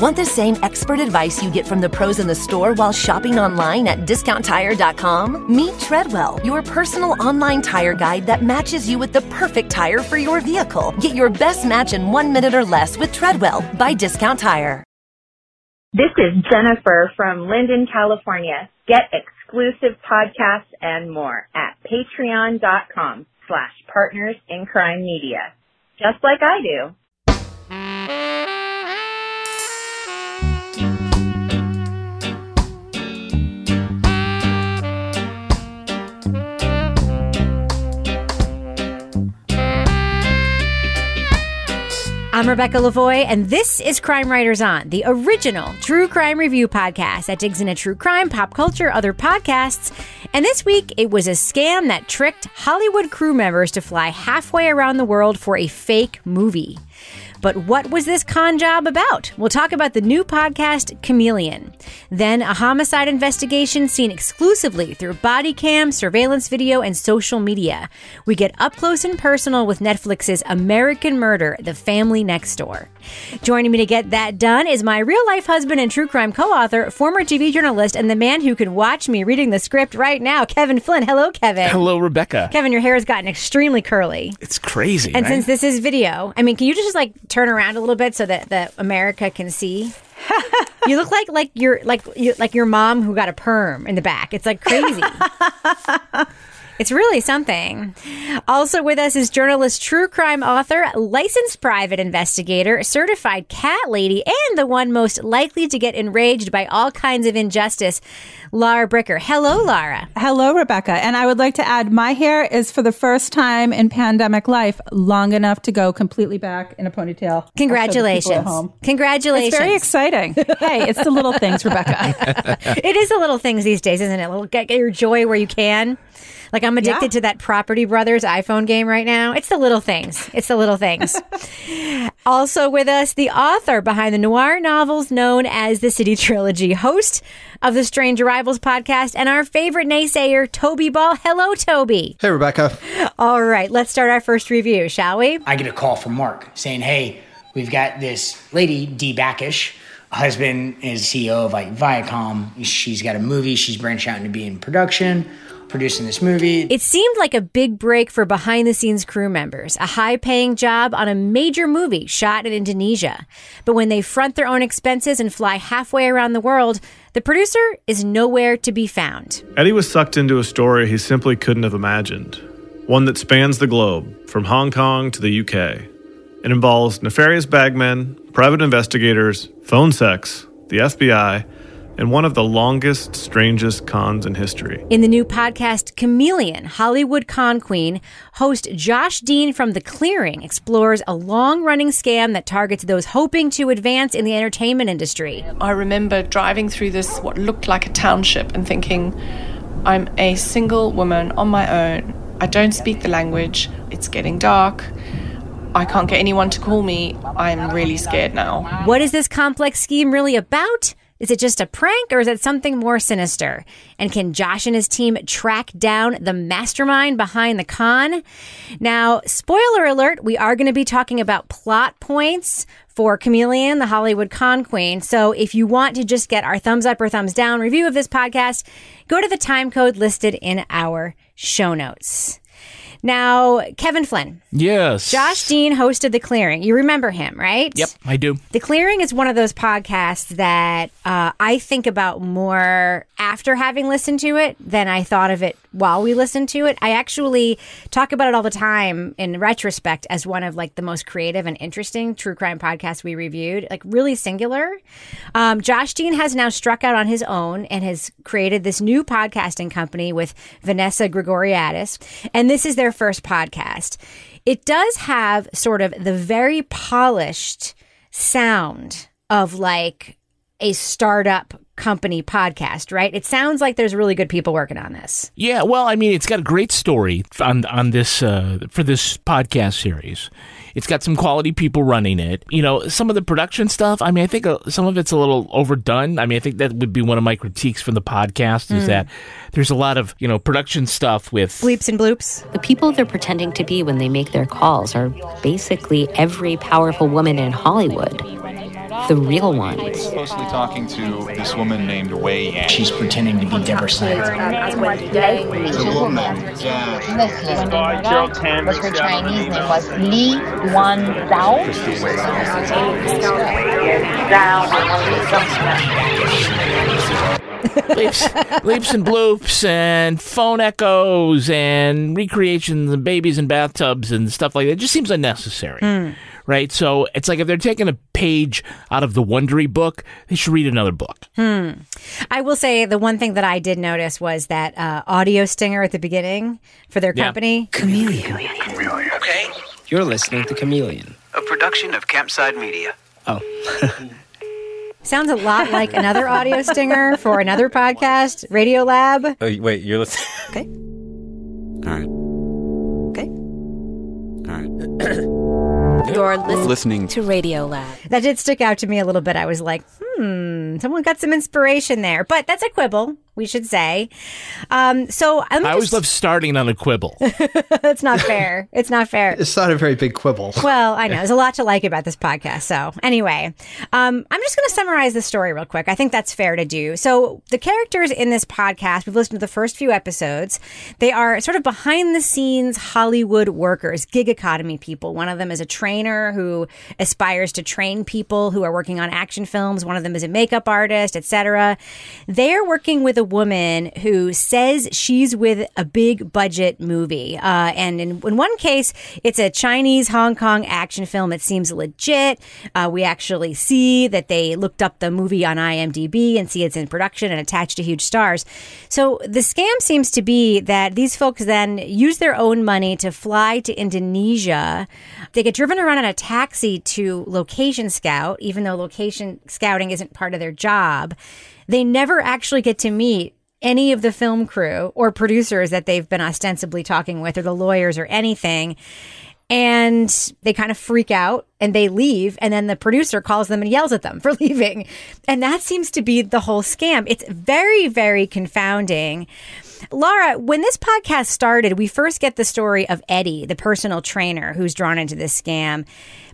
Want the same expert advice you get from the pros in the store while shopping online at discounttire.com? Meet Treadwell, your personal online tire guide that matches you with the perfect tire for your vehicle. Get your best match in one minute or less with Treadwell by Discount Tire. This is Jennifer from Linden, California. Get exclusive podcasts and more at patreon.com slash partners in crime media. Just like I do. I'm Rebecca Lavoie, and this is Crime Writers On, the original true crime review podcast that digs into true crime, pop culture, other podcasts. And this week, it was a scam that tricked Hollywood crew members to fly halfway around the world for a fake movie. But what was this con job about? We'll talk about the new podcast, Chameleon. Then a homicide investigation seen exclusively through body cam, surveillance video, and social media. We get up close and personal with Netflix's American Murder, The Family Next Door. Joining me to get that done is my real life husband and true crime co author, former TV journalist, and the man who can watch me reading the script right now, Kevin Flynn. Hello, Kevin. Hello, Rebecca. Kevin, your hair has gotten extremely curly. It's crazy. And right? since this is video, I mean, can you just like turn around a little bit so that, that America can see? you look like like your like you, like your mom who got a perm in the back. It's like crazy. It's really something. Also with us is journalist, true crime author, licensed private investigator, certified cat lady, and the one most likely to get enraged by all kinds of injustice, Lara Bricker. Hello, Lara. Hello, Rebecca. And I would like to add my hair is for the first time in pandemic life long enough to go completely back in a ponytail. I'll show the people Congratulations. home. Congratulations. It's very exciting. hey, it's the little things, Rebecca. it is the little things these days, isn't it? Little get, get your joy where you can. Like I'm addicted Yeah. to that Property Brothers iPhone game right now. It's the little things. It's the little things. also with us, the author behind the noir novels known as the City Trilogy, host of the Strange Arrivals podcast, and our favorite naysayer, Toby Ball. Hello, Toby. Hey, Rebecca. All right, let's start our first review, shall we? I get a call from Mark saying, "Hey, we've got this lady, D. Backish. Husband is CEO of like Viacom. She's got a movie. She's branched out into being in production, producing this movie. It seemed like a big break for behind the scenes crew members, a high paying job on a major movie shot in Indonesia. But when they front their own expenses and fly halfway around the world, the producer is nowhere to be found. Eddie was sucked into a story he simply couldn't have imagined. One that spans the globe, from Hong Kong to the UK. It involves nefarious bagmen, private investigators, phone sex, the FBI, and one of the longest, strangest cons in history. In the new podcast Chameleon, Hollywood Con Queen, host Josh Dean from The Clearing explores a long running scam that targets those hoping to advance in the entertainment industry. I remember driving through this, what looked like a township, and thinking, I'm a single woman on my own. I don't speak the language. It's getting dark. I can't get anyone to call me. I'm really scared now. What is this complex scheme really about? Is it just a prank or is it something more sinister? And can Josh and his team track down the mastermind behind the con? Now, spoiler alert, we are going to be talking about plot points for Chameleon, the Hollywood con queen. So if you want to just get our thumbs up or thumbs down review of this podcast, go to the time code listed in our show notes. Now, Kevin Flynn, yes. Josh Dean hosted The Clearing. You remember him, right? Yep, I do. The Clearing is one of those podcasts that uh, I think about more after having listened to it than I thought of it while we listen to it. I actually talk about it all the time in retrospect as one of like the most creative and interesting true crime podcasts we reviewed, like really singular. Um, Josh Dean has now struck out on his own and has created this new podcasting company with Vanessa Grigoriadis, and this is their first podcast. It does have sort of the very polished sound of like a startup company podcast, right? It sounds like there's really good people working on this. Yeah, well, I mean, it's got a great story on on this uh, for this podcast series. It's got some quality people running it. You know, some of the production stuff. I mean, I think uh, some of it's a little overdone. I mean, I think that would be one of my critiques from the podcast is that there's a lot of you know production stuff with Bleeps and bloops. The people they're pretending to be when they make their calls are basically every powerful woman in Hollywood. The real one. Closely talking to this woman named Wei Yan. She's pretending to be Deborah Snyder. It's a woman, yeah. Leslie. But her Chinese name was Li Wan Zhao. leaps, leaps and bloops and phone echoes and recreations and babies in bathtubs and stuff like that. It just seems unnecessary. Hmm. Right? So it's like if they're taking a page out of the Wondery book, they should read another book. Hmm. I will say the one thing that I did notice was that uh, audio stinger at the beginning for their Yeah. company. Chameleon. Okay. You're listening to Chameleon. A production of Campside Media. Oh. Sounds a lot like another audio stinger for another podcast, Radio Lab. Oh, wait, you're listening. Okay. All right. Okay. All right. You're listening, Listening. to Radio Lab. That did stick out to me a little bit. I was like, hmm, someone got some inspiration there. But that's a quibble, we should say. Um, so I always just- love starting on a quibble. it's not fair. It's not fair. It's not a very big quibble. Well, I know there's a lot to like about this podcast. So, anyway, um, I'm just going to summarize the story real quick. I think that's fair to do. So, the characters in this podcast, we've listened to the first few episodes. They are sort of behind the scenes Hollywood workers, gig economy people. One of them is a trainer who aspires to train people who are working on action films. One of them is a makeup artist, etc. They're working with a woman who says she's with a big budget movie. Uh, and in, in one case, it's a Chinese Hong Kong action film. It seems legit. Uh, we actually see that they looked up the movie on IMDb and see it's in production and attached to huge stars. So the scam seems to be that these folks then use their own money to fly to Indonesia. They get driven around in a taxi to location scout, even though location scouting isn't part of their job. They never actually get to meet any of the film crew or producers that they've been ostensibly talking with or the lawyers or anything. And they kind of freak out and they leave. And then the producer calls them and yells at them for leaving. And that seems to be the whole scam. It's very, very confounding. Laura, when this podcast started, we first get the story of Eddie, the personal trainer who's drawn into this scam.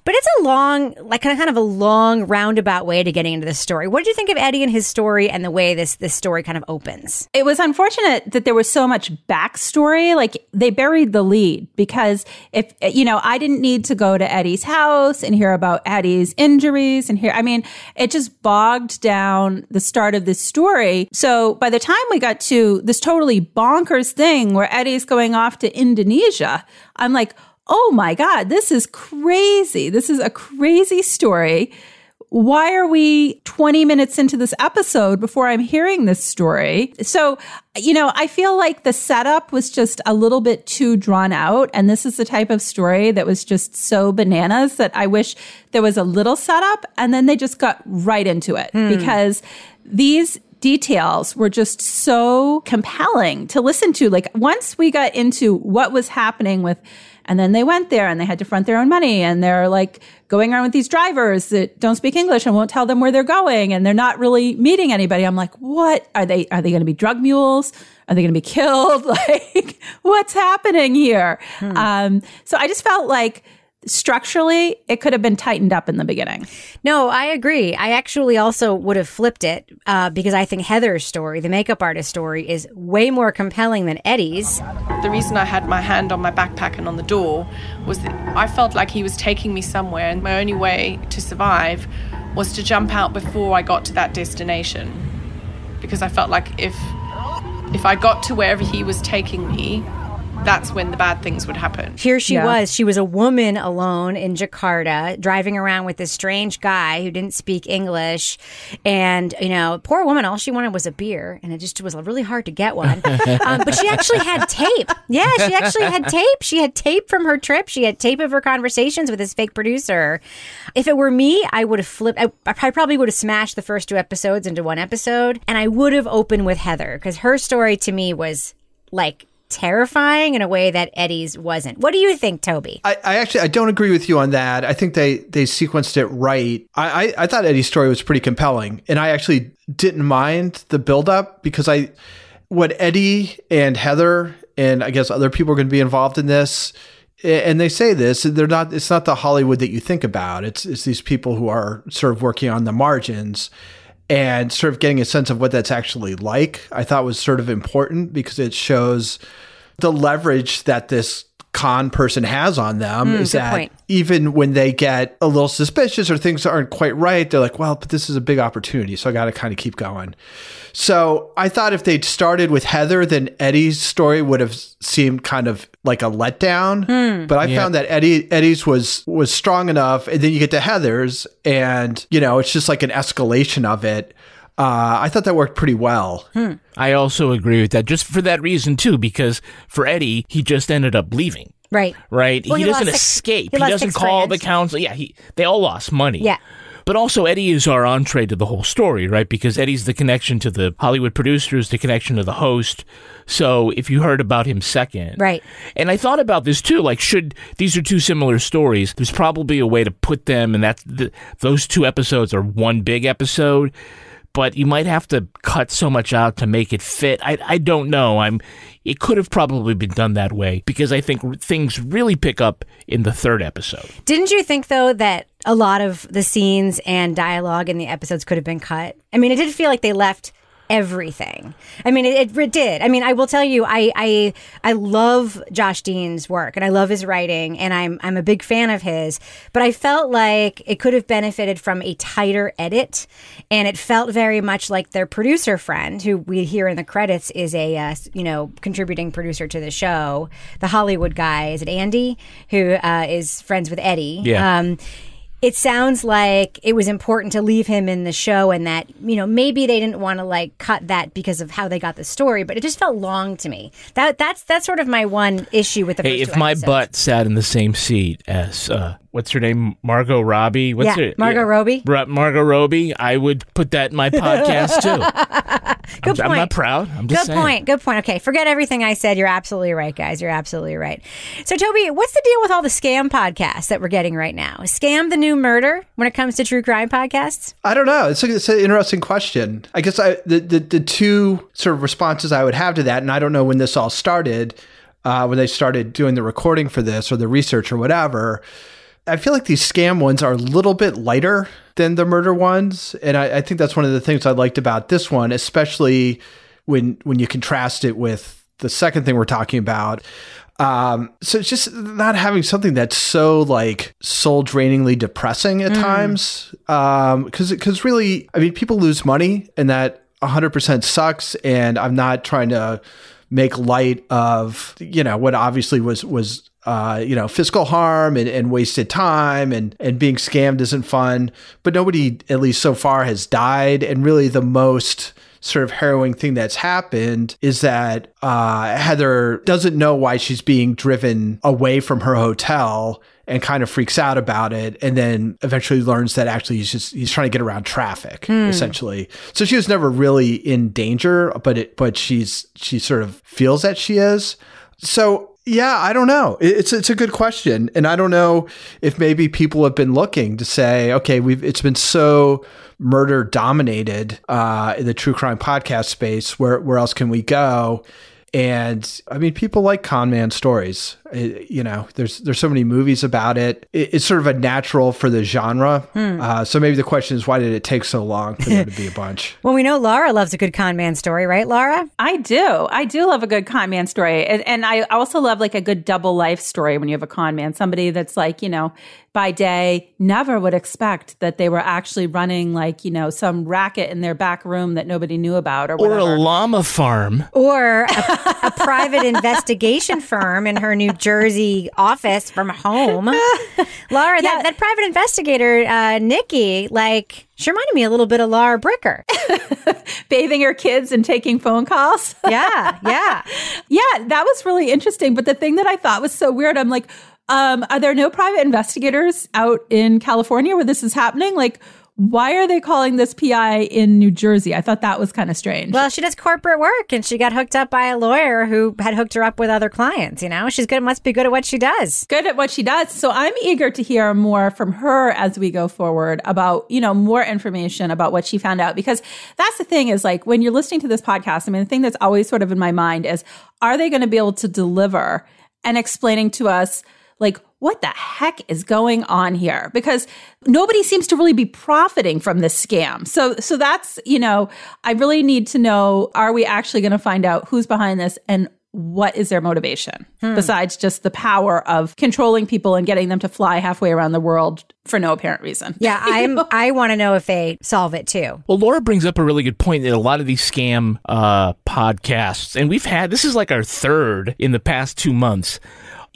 But it's a long, like kind of, a long roundabout way to getting into this story. What did you think of Eddie and his story and the way this this story kind of opens? It was unfortunate that there was so much backstory. Like they buried the lead because if, you know, I didn't need to go to Eddie's house and hear about Eddie's injuries and hear, I mean, it just bogged down the start of this story. So by the time we got to this totally bonkers thing where Eddie's going off to Indonesia, I'm like, oh my God, this is crazy. This is a crazy story why are we 20 minutes into this episode before I'm hearing this story? So, you know, I feel like the setup was just a little bit too drawn out. And this is the type of story that was just so bananas that I wish there was a little setup and then they just got right into it Hmm. because these details were just so compelling to listen to. Like once we got into what was happening with, and then they went there and they had to front their own money and they're like going around with these drivers that don't speak English and won't tell them where they're going and they're not really meeting anybody. I'm like, what are they? Are they going to be drug mules? Are they going to be killed? Like, what's happening here? Um, so I just felt like structurally it could have been tightened up in the beginning. No, I agree. I actually also would have flipped it uh, because I think Heather's story, the makeup artist story, is way more compelling than Eddie's. The reason I had my hand on my backpack and on the door was that I felt like he was taking me somewhere, and my only way to survive was to jump out before I got to that destination. Because I felt like if if I got to wherever he was taking me, that's when the bad things would happen. Here she Yeah. was. She was a woman alone in Jakarta, driving around with this strange guy who didn't speak English. And, you know, poor woman, all she wanted was a beer. And it just was really hard to get one. um, but she actually had tape. Yeah, she actually had tape. She had tape from her trip. She had tape of her conversations with this fake producer. If it were me, I would have flipped. I, I probably would have smashed the first two episodes into one episode. And I would have opened with Heather because her story to me was like, terrifying in a way that Eddie's wasn't. What do you think, Toby? I, I actually I don't agree with you on that. I think they they sequenced it right. I, I, I thought Eddie's story was pretty compelling, and I actually didn't mind the buildup because I what Eddie and Heather and I guess other people are going to be involved in this and they say this they're not it's not the hollywood that you think about it's it's these people who are sort of working on the margins and sort of getting a sense of what that's actually like i thought was sort of important because it shows the leverage that this con person has on them Mm, is that point. even when they get a little suspicious or things aren't quite right they're like well but this is a big opportunity so i got to kind of keep going so I thought if they'd started with Heather, then Eddie's story would have seemed kind of like a letdown. Hmm. But I Yeah. found that Eddie Eddie's was was strong enough, and then you get to Heather's, and you know it's just like an escalation of it. Uh, I thought that worked pretty well. I also agree with that, just for that reason too, because for Eddie, he just ended up leaving. Right. Right? Well, he, he doesn't lost six- escape. he He, doesn't call friends. the council. Yeah, he they all lost money. Yeah. But also Eddie is our entree to the whole story, right? Because Eddie's the connection to the Hollywood producers, the connection to the host. So if you heard about him second. Right. And I thought about this too. Like, should these are two similar stories? There's probably a way to put them, and that's the, those two episodes are one big episode. But you might have to cut so much out to make it fit. I I don't know. I'm. It could have probably been done that way because I think things really pick up in the third episode. Didn't you think though that a lot of the scenes and dialogue in the episodes could have been cut? I mean, it did feel like they left everything. I mean, it, it did. I mean, I will tell you, I, I I love Josh Dean's work and I love his writing and I'm I'm a big fan of his. But I felt like it could have benefited from a tighter edit, and it felt very much like their producer friend, who we hear in the credits is a uh, you know contributing producer to the show, the Hollywood guy. Is it Andy who uh, is friends with Eddie? Yeah. Um, it sounds like it was important to leave him in the show and that you know maybe they didn't want to like cut that because of how they got the story but it just felt long to me that that's that's sort of my one issue with the Hey, first if my episodes. butt sat in the same seat as uh, what's her name, Margot Robbie? What's Yeah, her, Margot Robbie? Ra- Margot Robbie. I would put that in my podcast too. Good I'm, I'm not proud. I'm just Good saying. point. Good point. Okay, forget everything I said. You're absolutely right, guys. You're absolutely right. So, Toby, what's the deal with all the scam podcasts that we're getting right now? Is scam the new murder when it comes to true crime podcasts? I don't know. It's, a, it's an interesting question. I guess I, the, the the two sort of responses I would have to that, and I don't know when this all started, uh, when they started doing the recording for this or the research or whatever. I feel like these scam ones are a little bit lighter than the murder ones, and I, I think that's one of the things I liked about this one, especially when when you contrast it with the second thing we're talking about. Um, so it's just not having something that's so like soul drainingly depressing at times. Um, cause, cause really, I mean, people lose money and that 100% sucks. And I'm not trying to make light of, you know, what obviously was, was, uh, you know, fiscal harm and, and wasted time and, and being scammed isn't fun, but nobody, at least so far, has died. And really the most, sort of harrowing thing that's happened is that uh, Heather doesn't know why she's being driven away from her hotel and kind of freaks out about it and then eventually learns that actually he's just he's trying to get around traffic Hmm. essentially so she was never really in danger but it but she's she sort of feels that she is so yeah, I don't know. It's it's a good question, and I don't know if maybe people have been looking to say, okay, we've it's been so murder dominated uh, in the true crime podcast space. Where where else can we go? And I mean, people like con man stories. It- you know, there's there's so many movies about it. it it's sort of a natural for the genre. Hmm. Uh, so maybe the question is, why did it take so long for there to be a bunch? Well, we know Laura loves a good con man story, right, Laura? I do. I do love a good con man story. And, and I also love like a good double life story when you have a con man, somebody that's like, you know, by day never would expect that they were actually running like, you know, some racket in their back room that nobody knew about or Or a llama farm. Or a, a private investigation firm in her New Jersey office from home. Laura, that, that private investigator, uh, Nikki, like, she reminded me a little bit of Laura Bricker. bathing her kids and taking phone calls. Yeah, yeah. yeah, that was really interesting. But the thing that I thought was so weird, I'm like, um, are there no private investigators out in California where this is happening? Like, why are they calling this PI in New Jersey? I thought that was kind of strange. Well, she does corporate work and she got hooked up by a lawyer who had hooked her up with other clients, you know? She's good, must be good at what she does. good at what she does. So I'm eager to hear more from her as we go forward about, you know, more information about what she found out. Because that's the thing is like when you're listening to this podcast, I mean, the thing that's always sort of in my mind is are they going to be able to deliver and explaining to us like, what the heck is going on here? Because nobody seems to really be profiting from this scam. So, so that's, you know, I really need to know, are we actually going to find out who's behind this and what is their motivation hmm. besides just the power of controlling people and getting them to fly halfway around the world for no apparent reason. Yeah, I'm I want to know if they solve it too. Well, Laura brings up a really good point that a lot of these scam uh, podcasts, and we've had this is like our third in the past two months.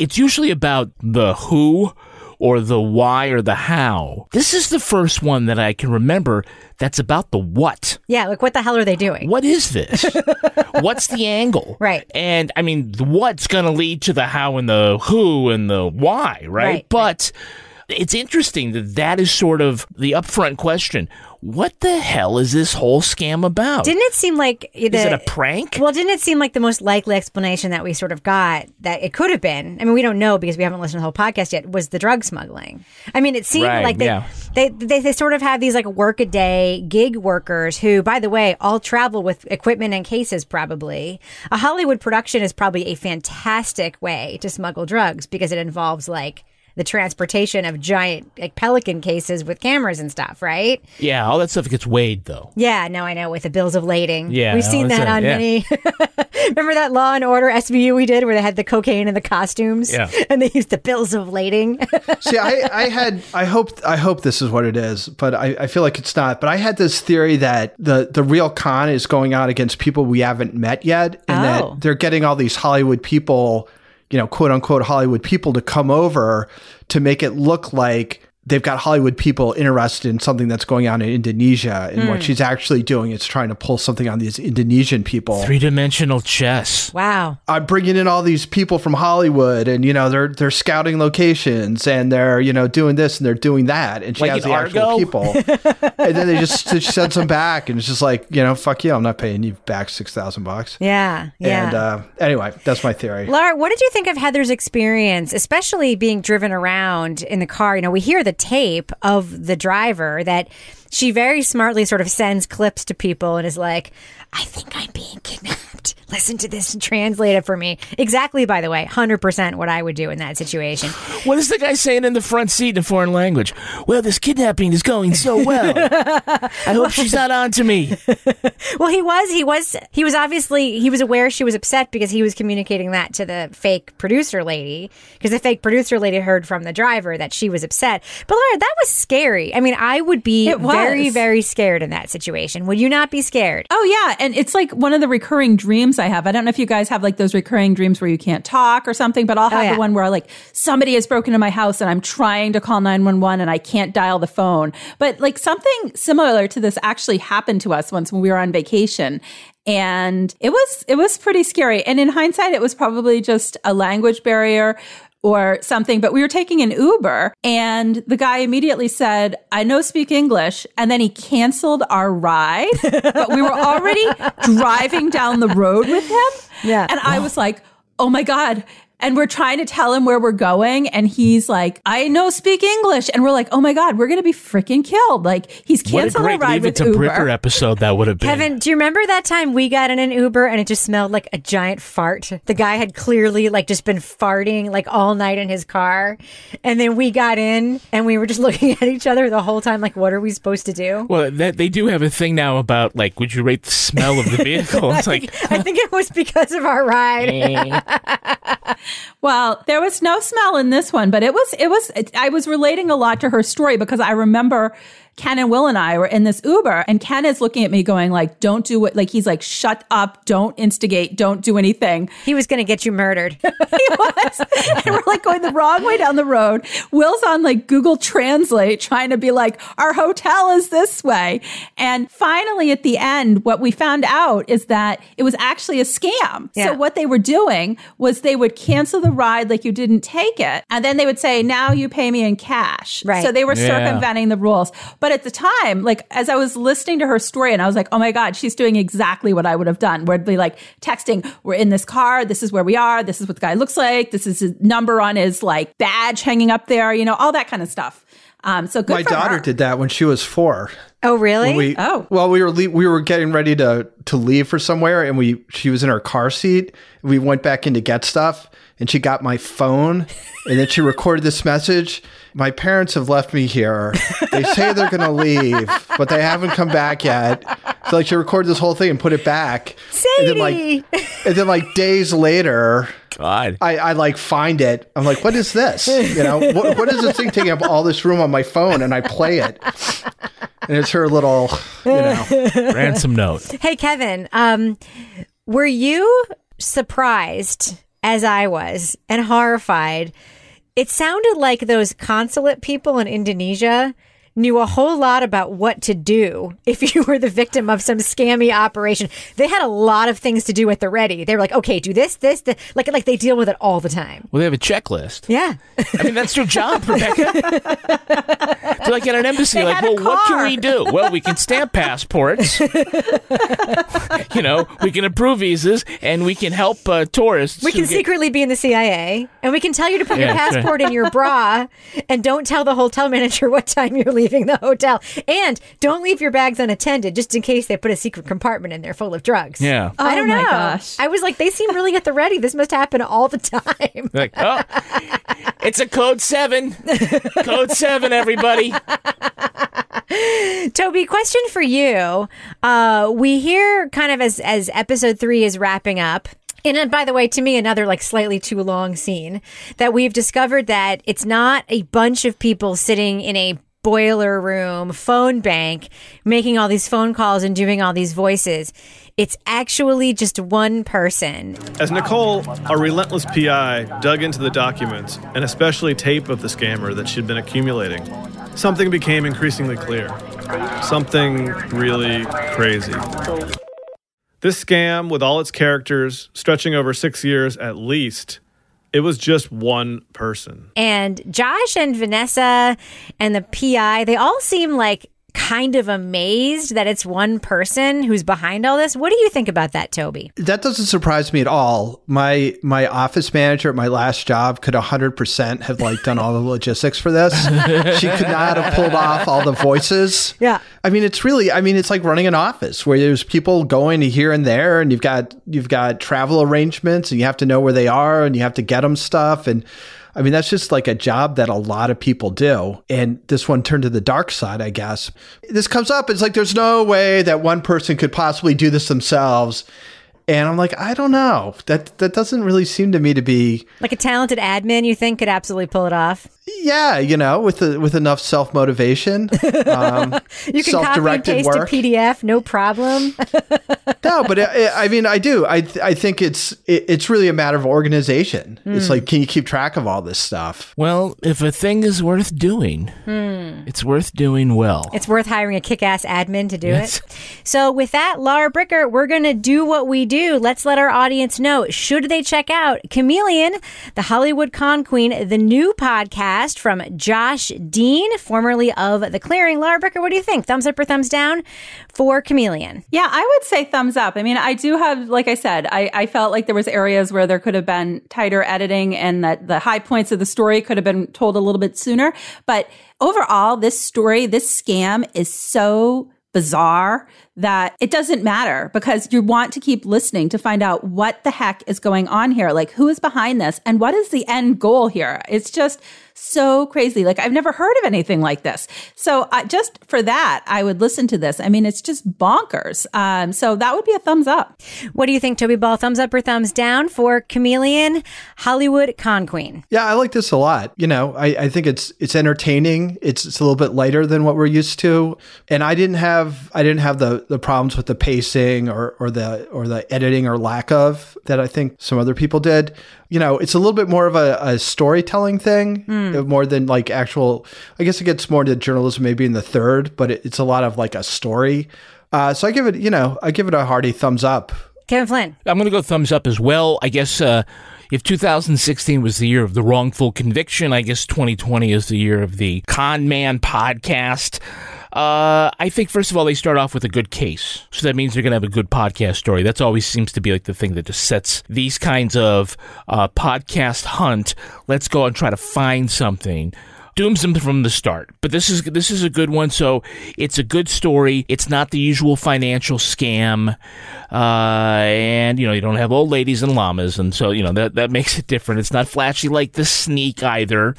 It's usually about the who or the why or the how. This is the first one that I can remember that's about the what. Yeah, like what the hell are they doing? What is this? What's the angle? Right. And I mean, the what's going to lead to the how and the who and the why, right? right but right. It's interesting that that is sort of the upfront question what the hell is this whole scam about? Didn't it seem like the, is it a prank? Well, didn't it seem like the most likely explanation that we sort of got that it could have been? I mean, we don't know because we haven't listened to the whole podcast yet. Was the drug smuggling? I mean, it seemed right, like they, yeah. they, they they sort of have these like work a day gig workers who, by the way, all travel with equipment and cases. Probably a Hollywood production is probably a fantastic way to smuggle drugs because it involves like the transportation of giant like pelican cases with cameras and stuff, right? Yeah, all that stuff gets weighed though. Yeah, no, I know with the bills of lading. Yeah, we've seen that on yeah. many. Remember that Law and Order SVU we did where they had the cocaine and the costumes? Yeah, and they used the bills of lading. See, I, I had I hope I hope this is what it is, but I, I feel like it's not. But I had this theory that the the real con is going on against people we haven't met yet, and oh. that they're getting all these Hollywood people you know, quote unquote Hollywood people to come over to make it look like they've got Hollywood people interested in something that's going on in Indonesia. And mm. what hmm. she's actually doing is trying to pull something on these Indonesian people. Three dimensional chess. Wow. I'm bringing in all these people from Hollywood and, you know, they're, they're scouting locations and they're, you know, doing this and they're doing that. And she like has the Argo? actual people. and then they just she sends them back and it's just like, you know, fuck you. I'm not paying you back 6,000 bucks. Yeah. Yeah. And uh, anyway, that's my theory. Laura, what did you think of Heather's experience, especially being driven around in the car? You know, we hear the tape of the driver that she very smartly sort of sends clips to people and is like, I think I'm being kidnapped. Listen to this and translate it for me. Exactly, by the way, 100% what I would do in that situation. What is the guy saying in the front seat in a foreign language? Well, this kidnapping is going so well. I hope she's not on to me. well, he was. He was. He was obviously, he was aware she was upset because he was communicating that to the fake producer lady because the fake producer lady heard from the driver that she was upset. But Laura, that was scary. I mean, I would be very, very scared in that situation. Would you not be scared? Oh, yeah and it's like one of the recurring dreams I have. I don't know if you guys have like those recurring dreams where you can't talk or something, but I'll oh, have oh, yeah. the one where like somebody has broken into my house and I'm trying to call 911 and I can't dial the phone. But like something similar to this actually happened to us once when we were on vacation and it was it was pretty scary and in hindsight it was probably just a language barrier or something, but we were taking an Uber and the guy immediately said, I know speak English. And then he canceled our ride, but we were already driving down the road with him. Yeah. And I was like, oh my God, and we're trying to tell him where we're going and he's like i know speak english. And we're like oh my god we're gonna be freaking killed. Like he's canceled what a, a ride leave with it to uber. Bricker episode that would have been. Kevin do you remember that time we got in an uber and it just smelled like a giant fart? The guy had clearly like just been farting like all night in his car. And then we got in and we were just looking at each other the whole time like what are we supposed to do? Well that, they do have a thing now about like would you rate the smell of the vehicle? It's like i think it was because of our ride eh. Well, there was no smell in this one, but it was, it was, I was relating a lot to her story because I remember Ken and Will and I were in this Uber and Ken is looking at me going like, don't do it. Like he's like, shut up. Don't instigate. Don't do anything. He was going to get you murdered. he was. and we're like going the wrong way down the road. Will's on like Google Translate trying to be like, our hotel is this way. And finally at the end, what we found out is that it was actually a scam. Yeah. So what they were doing was they would cancel the ride like you didn't take it. And then they would say, now you pay me in cash. Right. So they were yeah. circumventing the rules. But at the time, like as I was listening to her story and I was like, oh my God, she's doing exactly what I would have done. Where they like texting, we're in this car, this is where we are, this is what the guy looks like, this is his number on his like badge hanging up there, you know, all that kind of stuff. Um, so good My for daughter her. did that when she was four. Oh, really? We, Oh. well, we were le- we were getting ready to to leave for somewhere, and we she was in her car seat. We went back in to get stuff, and she got my phone, and then she recorded this message. My parents have left me here. They say they're going to leave, but they haven't come back yet. So like she recorded this whole thing and put it back. And then like and then like days later, God. I, I like find it. I'm like, what is this? You know, what, what is this thing taking up all this room on my phone? And I play it, and it's her little, you know. Ransom note. Hey, Kevin, um, were you surprised, as I was, and horrified? It sounded like those consulate people in Indonesia knew a whole lot about what to do if you were the victim of some scammy operation. They had a lot of things to do at the ready. They were like, okay, do this, this, this. like like they deal with it all the time. Well, they have a checklist. Yeah. I mean, that's their job, Rebecca. to like at an embassy, They like, well, what can we do? Well, we can stamp passports. you know, we can approve visas, and we can help uh, tourists. We can get- secretly be in the CIA, and we can tell you to put your Yeah, right. passport in your bra, and don't tell the hotel manager what time you're leaving the hotel, and don't leave your bags unattended just in case they put a secret compartment in there full of drugs. Yeah. I don't Oh my know. gosh. I was like, they seem really at the ready. This must happen all the time. Like, oh, it's a code seven. Code seven, everybody. Toby, question for you. Uh, we hear kind of as as episode three is wrapping up. And uh, by the way, to me, another like slightly too long scene that we've discovered that it's not a bunch of people sitting in a boiler room phone bank making all these phone calls and doing all these voices. It's actually just one person. As Nicole, our relentless PI, dug into the documents, and especially tape of the scammer that she'd been accumulating, something became increasingly clear. Something really crazy. This scam, with all its characters, stretching over six years at least, it was just one person. And Josh and Vanessa and the PI, they all seem like kind of amazed that it's one person who's behind all this. What do you think about that, Toby? That doesn't surprise me at all. My my office manager at my last job could 100% have like done all the logistics for this. she could not have pulled off all the voices. Yeah. I mean, it's really I mean, it's like running an office where there's people going here and there and you've got you've got travel arrangements and you have to know where they are and you have to get them stuff and I mean, that's just like a job that a lot of people do. And this one turned to the dark side, I guess. This comes up. It's like there's no way that one person could possibly do this themselves. And I'm like, I don't know. That that doesn't really seem to me to be Like a talented admin, you think could absolutely pull it off? Yeah, you know, with the, with enough self motivation, um, You can copy and paste a PDF, no problem. no, but I, I mean, I do. I I think it's it, it's really a matter of organization. It's Hmm. like, can you keep track of all this stuff? Well, if a thing is worth doing, Hmm. it's worth doing well. It's worth hiring a kick ass admin to do Yes. it. So, with that, Laura Bricker, we're going to do what we do. Let's let our audience know should they check out Chameleon, the Hollywood Con Queen, the new podcast from Josh Dean, formerly of The Clearing. Laura Bricker, what do you think? Thumbs up or thumbs down for Chameleon? Yeah, I would say thumbs up. I mean, I do have, like I said, I, I felt like there was areas where there could have been tighter editing and that the high points of the story could have been told a little bit sooner. But overall, this story, this scam is so bizarre that it doesn't matter because you want to keep listening to find out what the heck is going on here. Like who is behind this and what is the end goal here? It's just so crazy. Like I've never heard of anything like this. So uh, just for that, I would listen to this. I mean, it's just bonkers. Um, so that would be a thumbs up. What do you think, Toby Ball? Thumbs up or thumbs down for Chameleon, Hollywood Con Queen? Yeah, I like this a lot. You know, I, I think it's it's entertaining. It's it's a little bit lighter than what we're used to. And I didn't have I didn't have the the problems with the pacing or or the or the editing or lack of that I think some other people did. You know, it's a little bit more of a, a storytelling thing, uh, more than like actual. I guess it gets more into journalism maybe in the third, but it, it's a lot of like a story. Uh, so I give it, you know, I give it a hearty thumbs up. Kevin Flynn. I'm going to go thumbs up as well. I guess uh, if 2016 was the year of the wrongful conviction, I guess 2020 is the year of the con man podcast. Uh, I think first of all they start off with a good case, so that means they're going to have a good podcast story. That's always seems to be like the thing that just sets these kinds of uh, podcast hunt. Let's go and try to find something. dooms them from the start. But this is this is a good one. So it's a good story. It's not the usual financial scam, uh, and you know you don't have old ladies and llamas, and so you know that that makes it different. It's not flashy like the sneak either.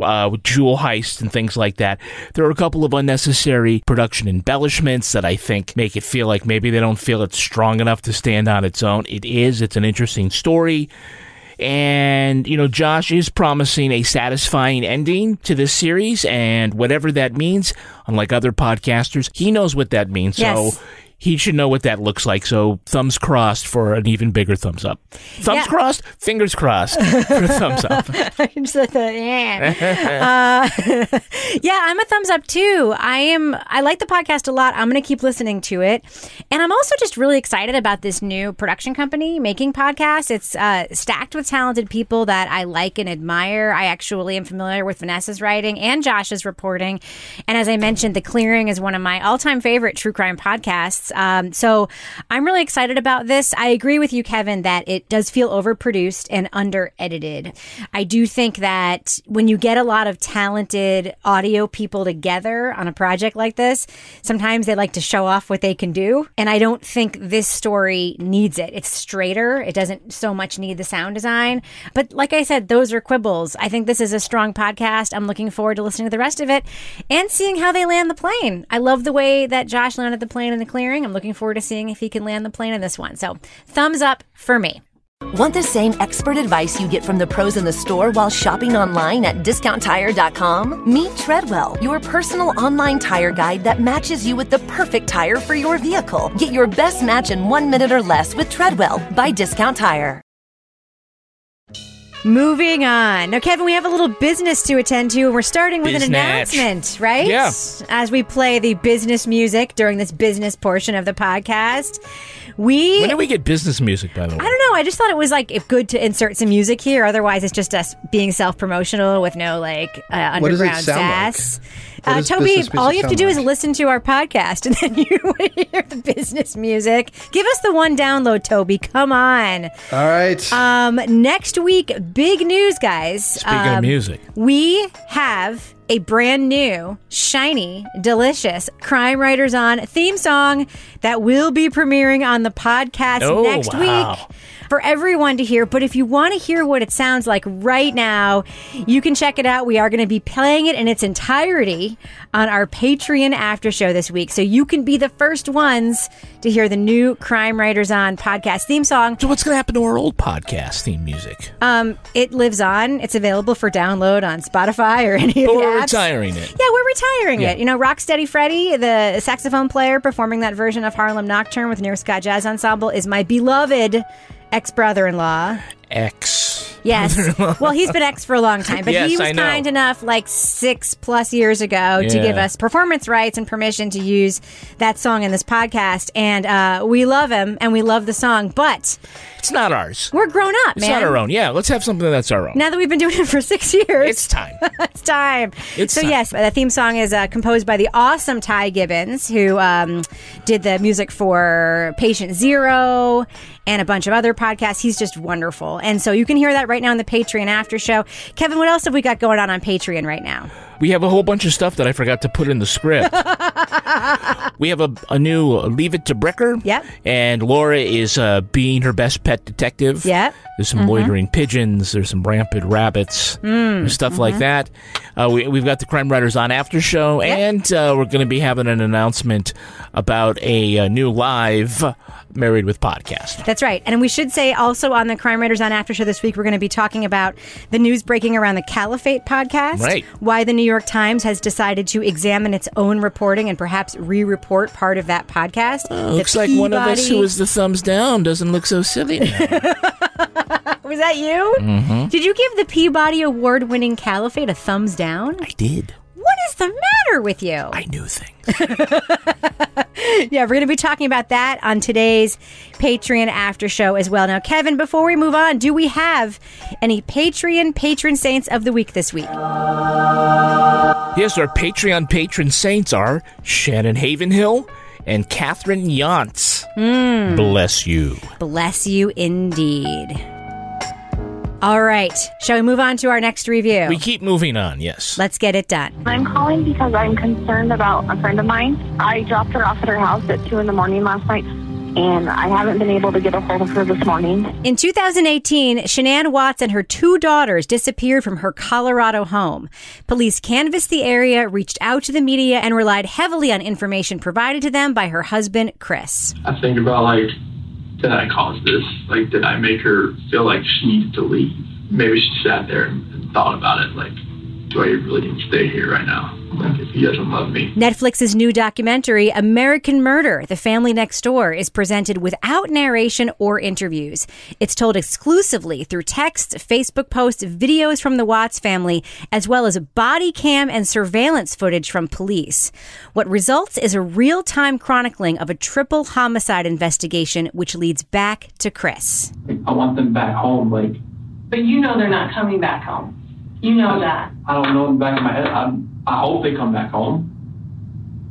Uh, with jewel heist and things like that. There are a couple of unnecessary production embellishments that I think make it feel like maybe they don't feel it's strong enough to stand on its own. It is. It's an interesting story. And, you know, Josh is promising a satisfying ending to this series, and whatever that means, unlike other podcasters, he knows what that means. Yes. So he should know what that looks like. So thumbs crossed for an even bigger thumbs up. Thumbs Yeah. crossed, fingers crossed for a thumbs up. Just like the, yeah. Uh, yeah, I'm a thumbs up too. I am. I like the podcast a lot. I'm going to keep listening to it, and I'm also just really excited about this new production company making podcasts. It's uh, stacked with talented people that I like and admire. I actually am familiar with Vanessa's writing and Josh's reporting, and as I mentioned, The Clearing is one of my all-time favorite true crime podcasts. Um, so I'm really excited about this. I agree with you, Kevin, that it does feel overproduced and under edited. I do think that when you get a lot of talented audio people together on a project like this, sometimes they like to show off what they can do. And I don't think this story needs it. It's straighter. It doesn't so much need the sound design. But like I said, those are quibbles. I think this is a strong podcast. I'm looking forward to listening to the rest of it and seeing how they land the plane. I love the way that Josh landed the plane in the clearing. I'm looking forward to seeing if he can land the plane in this one. So thumbs up for me. Want the same expert advice you get from the pros in the store while shopping online at discounttire.com? Meet Treadwell, your personal online tire guide that matches you with the perfect tire for your vehicle. Get your best match in one minute or less with Treadwell by Discount Tire. Moving on. Now, Kevin, we have a little business to attend to, and we're starting with an announcement, right? Yeah. As we play the business music during this business portion of the podcast, we. When did we get business music, by the way? I don't know. I just thought it was like if good to insert some music here. Otherwise, it's just us being self promotional with no like uh, What does it underground like? sass. What Uh, Toby, all you have to do is listen to our podcast, and then you hear the business music. Give us the one download, Toby. Come on. All right. Um, next week, big news, guys. Speaking Um, of music, we have a brand new, shiny, delicious Crime Writers On theme song that will be premiering on the podcast Oh, next wow. week for everyone to hear. But if you want to hear what it sounds like right now, you can check it out. We are going to be playing it in its entirety on our Patreon after show this week. So you can be the first ones to hear the new Crime Writers On podcast theme song. so what's going to happen to our old podcast theme music? Um, it lives on. It's available for download on Spotify or any of the we're apps. retiring it. Yeah, we're retiring Yeah. it. You know, Rocksteady Freddie, the saxophone player performing that version of Harlem Nocturne with Near Scott Jazz Ensemble, is my beloved ex brother in law. X. Yes. well, he's been ex for a long time, but Yes, he was kind enough, like six plus years ago, to give us performance rights and permission to use that song in this podcast. And uh, we love him and we love the song, but It's not ours. we're grown up, It's man. not our own. Yeah, let's have something that's our own. Now that we've been doing it for six years, It's time. it's time. It's so time. yes, the theme song is uh, composed by the awesome Ty Gibbons, who um, did the music for Patient Zero and a bunch of other podcasts. He's just wonderful, and so you can hear that right now in the Patreon after show. Kevin, what else have we got going on on Patreon right now? We have a whole bunch of stuff that I forgot to put in the script. we have a, a new Leave It to Bricker. Yep. And Laura is uh, being her best pet detective. Yep. There's some Mhm. loitering pigeons. There's some rampant rabbits. Mm, stuff like mhm. that. Uh, we, we've got the Crime Writers on after show, and uh, we're going to be having an announcement about a, uh new live Married with podcast. That's right. And we should say also on the Crime Writers on After Show this week, we're going to be talking about the news breaking around the Caliphate podcast. Right. Why the New York Times has decided to examine its own reporting and perhaps re report part of that podcast. Uh, looks like one of us Peabody- who was the thumbs down doesn't look so silly now. Was that you? Mhm. Did you give the Peabody Award winning Caliphate a thumbs down? I did. What is the matter with you? I knew things. yeah, we're going to be talking about that on today's Patreon after show as well. Now, Kevin, before we move on, do we have any Patreon patron saints of the week this week? Yes, our Patreon patron saints are Shannon Havenhill and Catherine Yantz. Mm. Bless you. Bless you indeed. All right. Shall we move on to our next review? We keep moving on, yes. Let's get it done. I'm calling because I'm concerned about a friend of mine. I dropped her off at her house at 2 in the morning last night, and I haven't been able to get a hold of her this morning. In 2018, Shanann Watts and her two daughters disappeared from her Colorado home. Police canvassed the area, reached out to the media, and relied heavily on information provided to them by her husband, Chris. I think about like, did I cause this? Like, did I make her feel like she needed to leave? Maybe she sat there and, and thought about it. Like, do I really need to stay here right now? Like, if he doesn't love me. Netflix's new documentary, American Murder The Family Next Door, is presented without narration or interviews. It's told exclusively through text, Facebook posts, videos from the Watts family, as well as body cam and surveillance footage from police. What results is a real time chronicling of a triple homicide investigation, which leads back to Chris. I want them back home. Like, But you know they're not coming back home. You know that. I don't know in the back of my head. I, I hope they come back home.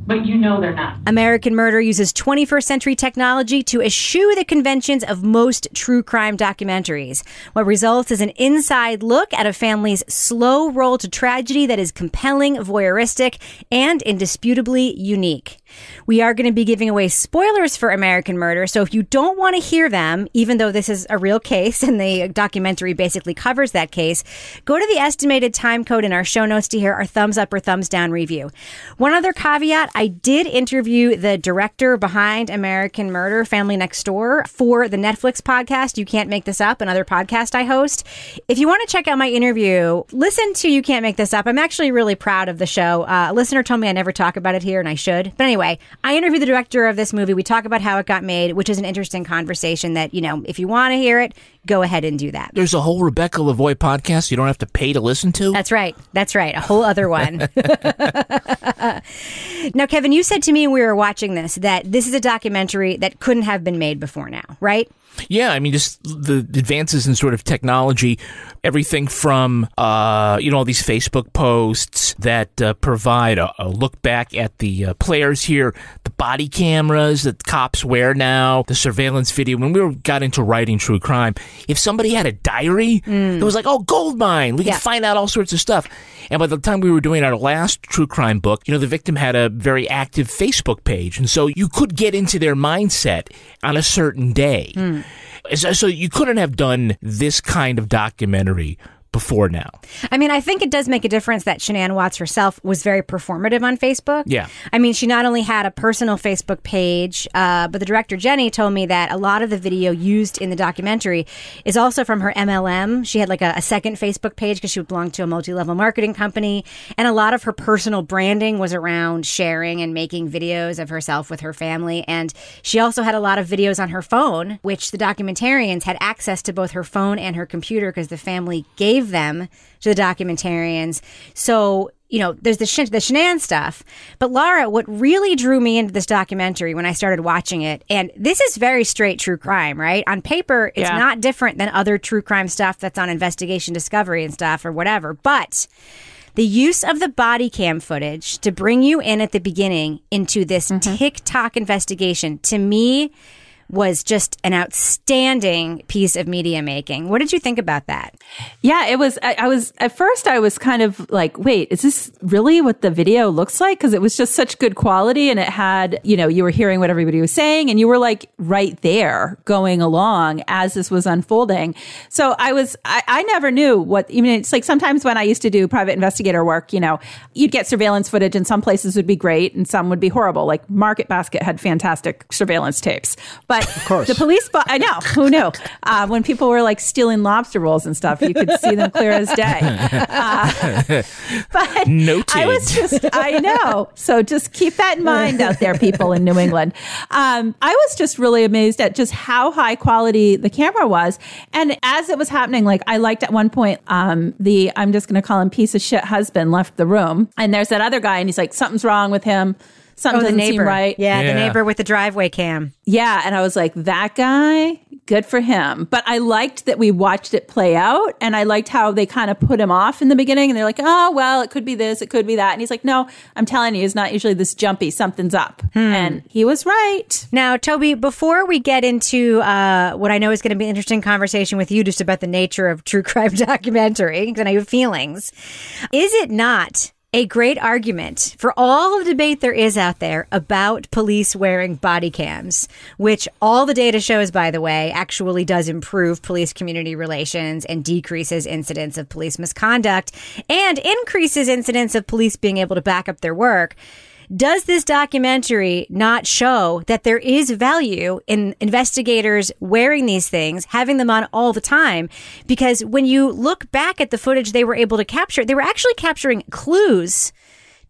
But you know they're not. American Murder uses 21st century technology to eschew the conventions of most true crime documentaries. What results is an inside look at a family's slow roll to tragedy that is compelling, voyeuristic, and indisputably unique. We are going to be giving away spoilers for American Murder, so if you don't want to hear them, even though this is a real case and the documentary basically covers that case, go to the estimated time code in our show notes to hear our thumbs up or thumbs down review. One other caveat I did interview the director behind American Murder, Family Next Door, for the Netflix podcast. You Can't Make This Up, another podcast I host. If you want to check out my interview, listen to You Can't Make This Up. I'm actually really proud of the show. Uh, a listener told me I never talk about it here, and I should. But anyway, I interviewed the director of this movie. We talk about how it got made, which is an interesting conversation that, you know, if you want to hear it, go ahead and do that. There's a whole Rebecca Lavoie podcast you don't have to pay to listen to. That's right. That's right. A whole other one. now, Kevin, you said to me when we were watching this that this is a documentary that couldn't have been made before now, right? Yeah, I mean, just the advances in sort of technology, everything from, uh, you know, all these Facebook posts that uh, provide a, a, look back at the uh, players here, the body cameras that cops wear now, the surveillance video. When we were, got into writing true crime, if somebody had a diary, mm. it was like, oh, gold mine. We yeah. can find out all sorts of stuff. And by the time we were doing our last true crime book, you know, the victim had a very active Facebook page. And so you could get into their mindset on a certain day. Mm. So you couldn't have done this kind of documentary before now. I mean, I think it does make a difference that Shanann Watts herself was very performative on Facebook. Yeah. I mean, she not only had a personal Facebook page, uh, but the director Jenny told me that a lot of the video used in the documentary is also from her MLM. She had like a, a second Facebook page because she belonged to a multi-level marketing company, and a lot of her personal branding was around sharing and making videos of herself with her family. And she also had a lot of videos on her phone, which the documentarians had access to both her phone and her computer because the family gave them to the documentarians. So, you know, there's the, sh- the Shanann stuff. But Laura, what really drew me into this documentary when I started watching it, and this is very straight true crime, right? On paper, it's Yeah. not different than other true crime stuff that's on investigation discovery and stuff or whatever. But the use of the body cam footage to bring you in at the beginning into this mm-hmm. TikTok investigation, to me, was just an outstanding piece of media making. What did you think about that? Yeah, it was. I, I was at first. I was kind of like, "Wait, is this really what the video looks like?" Because it was just such good quality, and it had, you know, you were hearing what everybody was saying, and you were like right there, going along as this was unfolding. So I was. I, I never knew what. Even it's like sometimes when I used to do private investigator work, you know, you'd get surveillance footage, and some places would be great, and some would be horrible. Like Market Basket had fantastic surveillance tapes, but of course. the police. Bo- I know who knew uh, when people were like stealing lobster rolls and stuff, you could see them clear as day. Uh, but Noted. I was just, I know. So just keep that in mind out there, people in New England. Um, I was just really amazed at just how high quality the camera was. And as it was happening, like I liked at one point, um, the, I'm just going to call him piece of shit husband left the room. And there's that other guy and he's like, something's wrong with him. Something oh, the neighbor, seem right. Yeah, the neighbor with the driveway cam. Yeah. And I was like, that guy good for him. But I liked that we watched it play out and I liked how they kind of put him off in the beginning and they're like, oh, well, it could be this, it could be that. And he's like, no, I'm telling you, it's not usually this jumpy, something's up. And he was right. Now, Toby, before we get into uh, what I know is going to be an interesting conversation with you just about the nature of true crime documentary, because I have feelings, is it not a great argument for all the debate there is out there about police wearing body cams, which all the data shows, by the way, actually does improve police community relations and decreases incidents of police misconduct and increases incidents of police being able to back up their work. Does this documentary not show that there is value in investigators wearing these things, having them on all the time? Because when you look back at the footage they were able to capture, they were actually capturing clues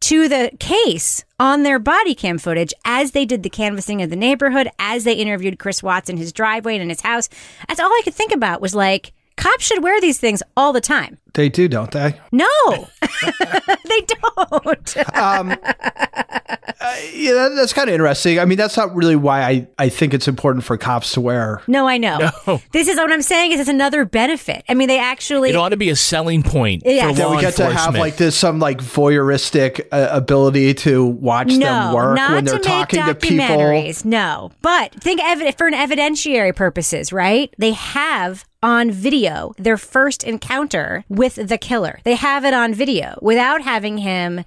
to the case on their body cam footage as they did the canvassing of the neighborhood, as they interviewed Chris Watts in his driveway and in his house. That's all I could think about was like, cops should wear these things all the time. They do, don't they? No, they don't. um, uh, yeah, that, that's kind of interesting. I mean, that's not really why I, I think it's important for cops to wear. No, I know. This is what I'm saying. Is it's another benefit. I mean, they actually. It ought to be a selling point Yeah. for That we get to have like this some like voyeuristic uh, ability to watch no, them work not when they're to talking to make people. documentaries. No, but think evi- for an evidentiary purposes, right? They have on video their first encounter with the killer. They have it on video without having him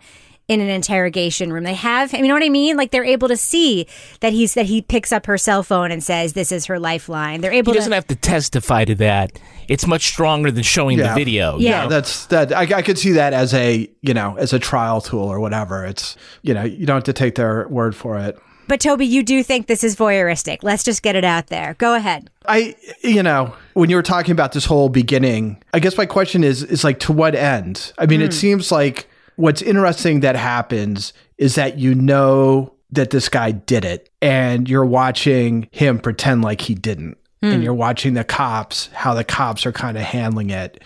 in an interrogation room. They have, you know what I mean? Like they're able to see that he's that he picks up her cell phone and says this is her lifeline. They're able he able doesn't to have to testify to that. It's much stronger than showing the video. you Yeah. know? that's that. I, I could see that as a you know as a trial tool or whatever. It's you know you don't have to take their word for it. But Toby, you do think this is voyeuristic. Let's just get it out there. Go ahead. I, you know, when you were talking about this whole beginning, I guess my question is, is like, to what end? I mean, it hmm. seems like what's interesting that happens is that you know that this guy did it and you're watching him pretend like he didn't. And hmm. you're watching the cops, how the cops are kind of handling it.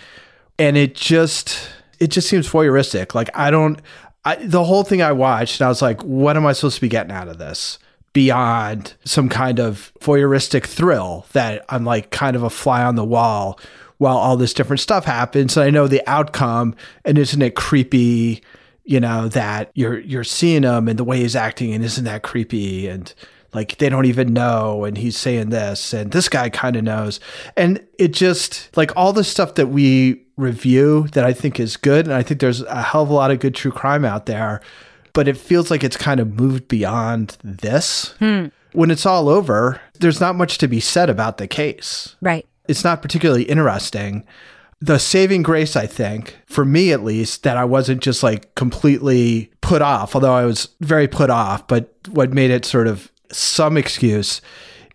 And it just, it just seems voyeuristic. Like, I don't, I, the whole thing I watched, and I was like, what am I supposed to be getting out of this? Beyond some kind of voyeuristic thrill that I'm like kind of a fly on the wall while all this different stuff happens. And I know the outcome, and isn't it creepy? You know that you're you're seeing him and the way he's acting, and isn't that creepy? And like they don't even know, and he's saying this, and this guy kind of knows, and it just like all the stuff that we review that I think is good, and I think there's a hell of a lot of good true crime out there, but it feels like it's kind of moved beyond this. Hmm. When it's all over, there's not much to be said about the case Right. it's not particularly interesting. The saving grace, I think, for me at least, that I wasn't just like completely put off, although I was very put off, but what made it sort of some excuse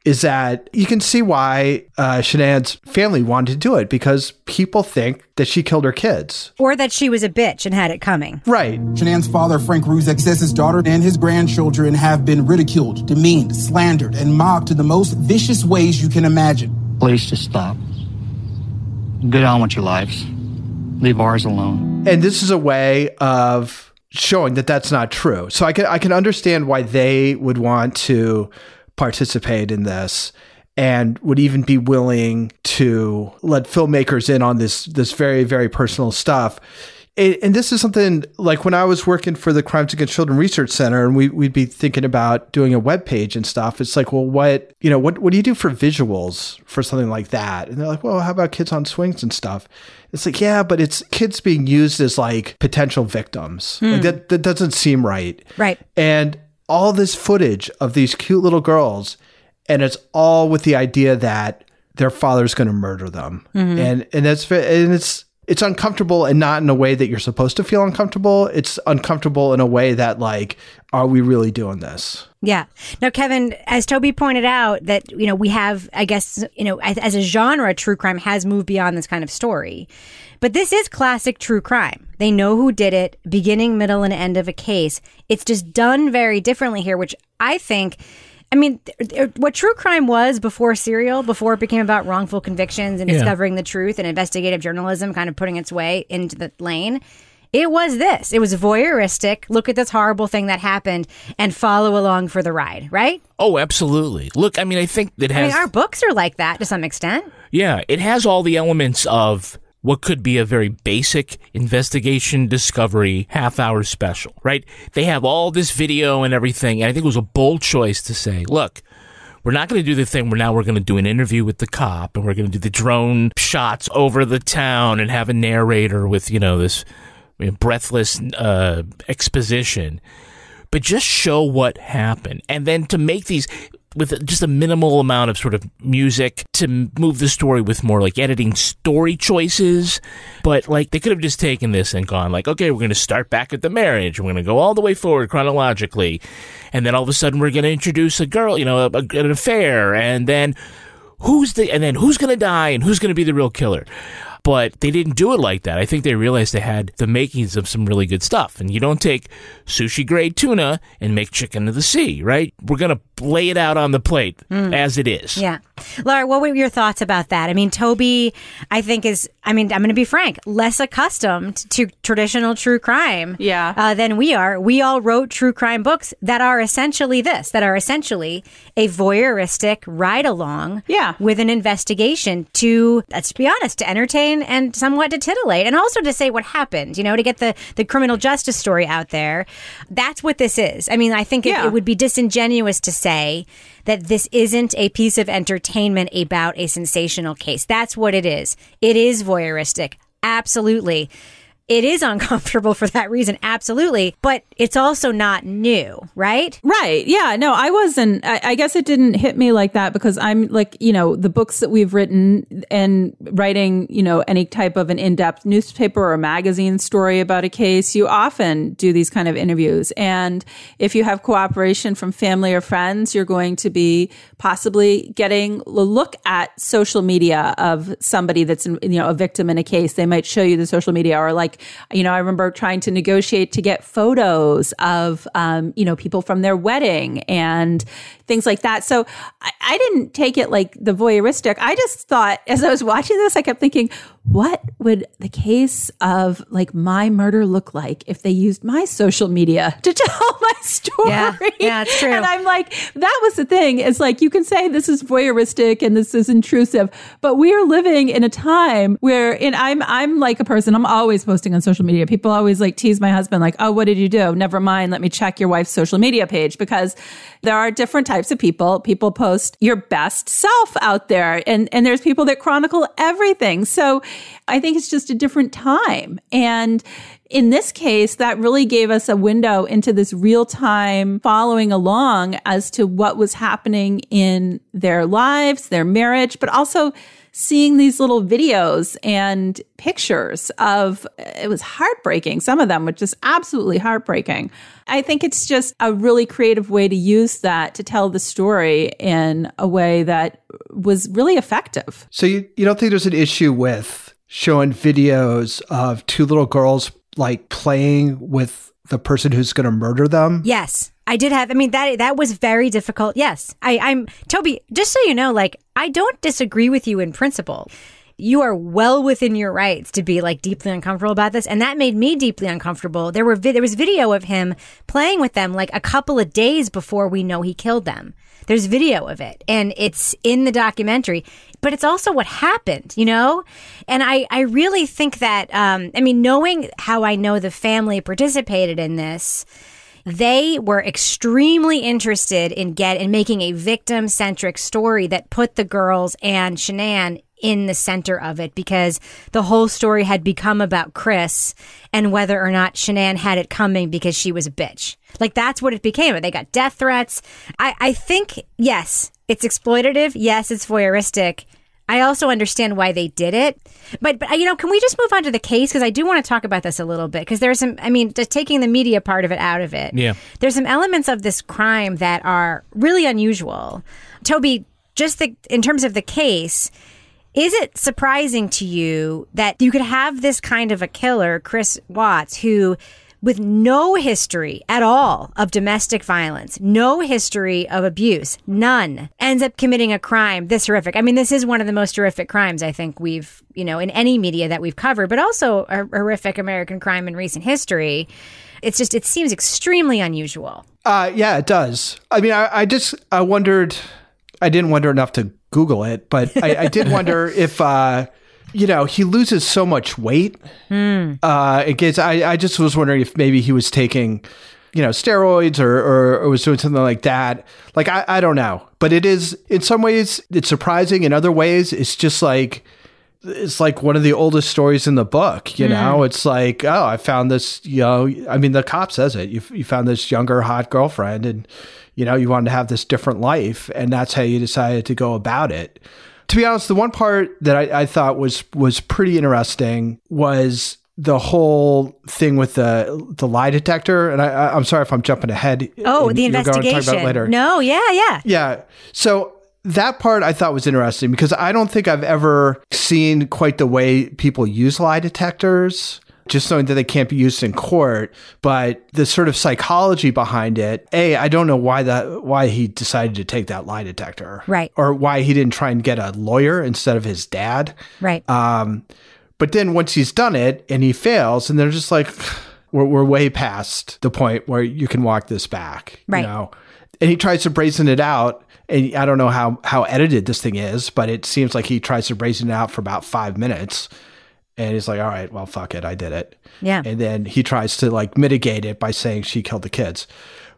is that you can see why uh, Shanann's family wanted to do it because people think that she killed her kids. Or that she was a bitch and had it coming. Right. Shanann's father, Frank Rzucek, says his daughter and his grandchildren have been ridiculed, demeaned, slandered, and mocked in the most vicious ways you can imagine. Please just stop. Get on with your lives. Leave ours alone. And this is a way of showing that that's not true. So I can I can understand why they would want to participate in this and would even be willing to let filmmakers in on this this very very personal stuff. And, and this is something like when I was working for the Crimes Against Children Research Center, and we, we'd be thinking about doing a web page and stuff. It's like, well, what you know, what what do you do for visuals for something like that? And they're like, well, how about kids on swings and stuff? It's like, yeah, but it's kids being used as like potential victims. Hmm. Like that that doesn't seem right. Right. And all this footage of these cute little girls, and it's all with the idea that their father's going to murder them, Mhm. and and that's and it's it's uncomfortable and not in a way that you're supposed to feel uncomfortable. It's uncomfortable in a way that like, are we really doing this? Yeah. Now, Kevin, as Toby pointed out, that you know we have, I guess, you know, as, as a genre, true crime has moved beyond this kind of story. But this is classic true crime. They know who did it, beginning, middle, and end of a case. It's just done very differently here, which I think. I mean, th- th- er, what true crime was before Serial, before it became about wrongful convictions and Yeah. discovering the truth and investigative journalism kind of putting its way into the lane, It was this. It was voyeuristic. Look at this horrible thing that happened and follow along for the ride, right? Oh, absolutely. Look, I mean, I think it I has. mean, our books are like that to some extent. Yeah, it has all the elements of what could be a very basic investigation discovery half hour special, right? They have all this video and everything, and I think it was a bold choice to say, look, we're not going to do the thing where now we're going to do an interview with the cop and we're going to do the drone shots over the town and have a narrator with, you know, this you know, breathless uh, exposition, but just show what happened. And then to make these with just a minimal amount of sort of music to move the story with more like editing story choices. But like they could have just taken this and gone like, okay, we're going to start back at the marriage. We're going to go all the way forward chronologically. And then all of a sudden we're going to introduce a girl, you know, a, a, an affair. And then who's the, and then who's going to die and who's going to be the real killer but they didn't do it like that. I think they realized they had the makings of some really good stuff. And you don't take sushi grade tuna and make chicken of the sea, right? We're going to lay it out on the plate as it is. Yeah. Laura, what were your thoughts about that? I mean, Toby, I think is, I mean, I'm going to be frank, less accustomed to traditional true crime yeah. uh, than we are. We all wrote true crime books that are essentially this, that are essentially a voyeuristic ride along yeah. with an investigation to, let's be honest, to entertain and somewhat to titillate and also to say what happened, you know, to get the, the criminal justice story out there. That's what this is. I mean, I think Yeah. it, it would be disingenuous to say that this isn't a piece of entertainment about a sensational case. That's what it is. It is voyeuristic. Absolutely. It is uncomfortable for that reason. Absolutely. But it's also not new, right? Right. Yeah. No, I wasn't. I, I guess it didn't hit me like that because I'm like, you know, the books that we've written and writing, you know, any type of an in depth newspaper or magazine story about a case, you often do these kind of interviews. And if you have cooperation from family or friends, you're going to be possibly getting a look at social media of somebody that's, you know, a victim in a case. They might show you the social media or like, you know, I remember trying to negotiate to get photos of, um, you know, people from their wedding and things like that. So I, I didn't take it like the voyeuristic. I just thought as I was watching this, I kept thinking, what would the case of like my murder look like if they used my social media to tell my story? Yeah, yeah, it's true. And I'm like, that was the thing. It's like you can say this is voyeuristic and this is intrusive, but we are living in a time where, and I'm I'm like a person. I'm always posting on social media. People always like tease my husband, like, "Oh, what did you do? Never mind. Let me check your wife's social media page because there are different types of people. People post your best self out there, and and there's people that chronicle everything. So I think it's just a different time and in this case, that really gave us a window into this real time following along as to what was happening in their lives, their marriage, but also seeing these little videos and pictures of it was heartbreaking. Some of them were just absolutely heartbreaking. I think it's just a really creative way to use that to tell the story in a way that was really effective. So you, you don't think there's an issue with showing videos of two little girls like playing with the person who's going to murder them? Yes. I did have I mean that that was very difficult. Yes. I I'm Toby, just so you know, like I don't disagree with you in principle. You are well within your rights to be like deeply uncomfortable about this and that made me deeply uncomfortable. There were vi- there was video of him playing with them like a couple of days before we know he killed them. There's video of it and it's in the documentary, but it's also what happened, you know? And I, I really think that, um, I mean, knowing how I know the family participated in this, they were extremely interested in get in making a victim centric story that put the girls and Shanann in the center of it because the whole story had become about Chris and whether or not Shanann had it coming because she was a bitch. Like that's what it became. They got death threats. I, I think, yes, it's exploitative. Yes, it's voyeuristic. I also understand why they did it. But, but uh, you know, can we just move on to the case? Because I do want to talk about this a little bit. Because there's some, I mean, just taking the media part of it out of it. Yeah. There's some elements of this crime that are really unusual. Toby, just the, in terms of the case, is it surprising to you that you could have this kind of a killer, Chris Watts, who with no history at all of domestic violence, no history of abuse, none, ends up committing a crime this horrific. I mean, this is one of the most horrific crimes I think we've, you know, in any media that we've covered, but also a horrific American crime in recent history. It's just, it seems extremely unusual. Uh, yeah, it does. I mean, I, I just, I wondered, I didn't wonder enough to Google it, but I, I did wonder if, uh, you know, he loses so much weight. Mm. Uh, it gets, I, I just was wondering if maybe he was taking, you know, steroids or, or, or was doing something like that. Like, I, I don't know. But it is, in some ways, it's surprising. In other ways, it's just like, it's like one of the oldest stories in the book, you Hmm. know? It's like, oh, I found this, you know, I mean, the cop says it. You, you found this younger, hot girlfriend and, you know, you wanted to have this different life. And that's how you decided to go about it. To be honest, the one part that I, I thought was was pretty interesting was the whole thing with the the lie detector. And I, I'm sorry if I'm jumping ahead. Oh, the you're going to talk about investigation. later. No, yeah, yeah. Yeah. So that part I thought was interesting because I don't think I've ever seen quite the way people use lie detectors. Just knowing that they can't be used in court, but the sort of psychology behind it. A, I don't know why that why he decided to take that lie detector, Right. Or why he didn't try and get a lawyer instead of his dad, Right. um, but then once he's done it and he fails, and they're just like, we're, we're way past the point where you can walk this back. Right. You know? And he tries to brazen it out. And I don't know how, how edited this thing is, but it seems like he tries to brazen it out for about five minutes. And he's like, all right, well, fuck it. I did it. Yeah. And then he tries to like mitigate it by saying she killed the kids.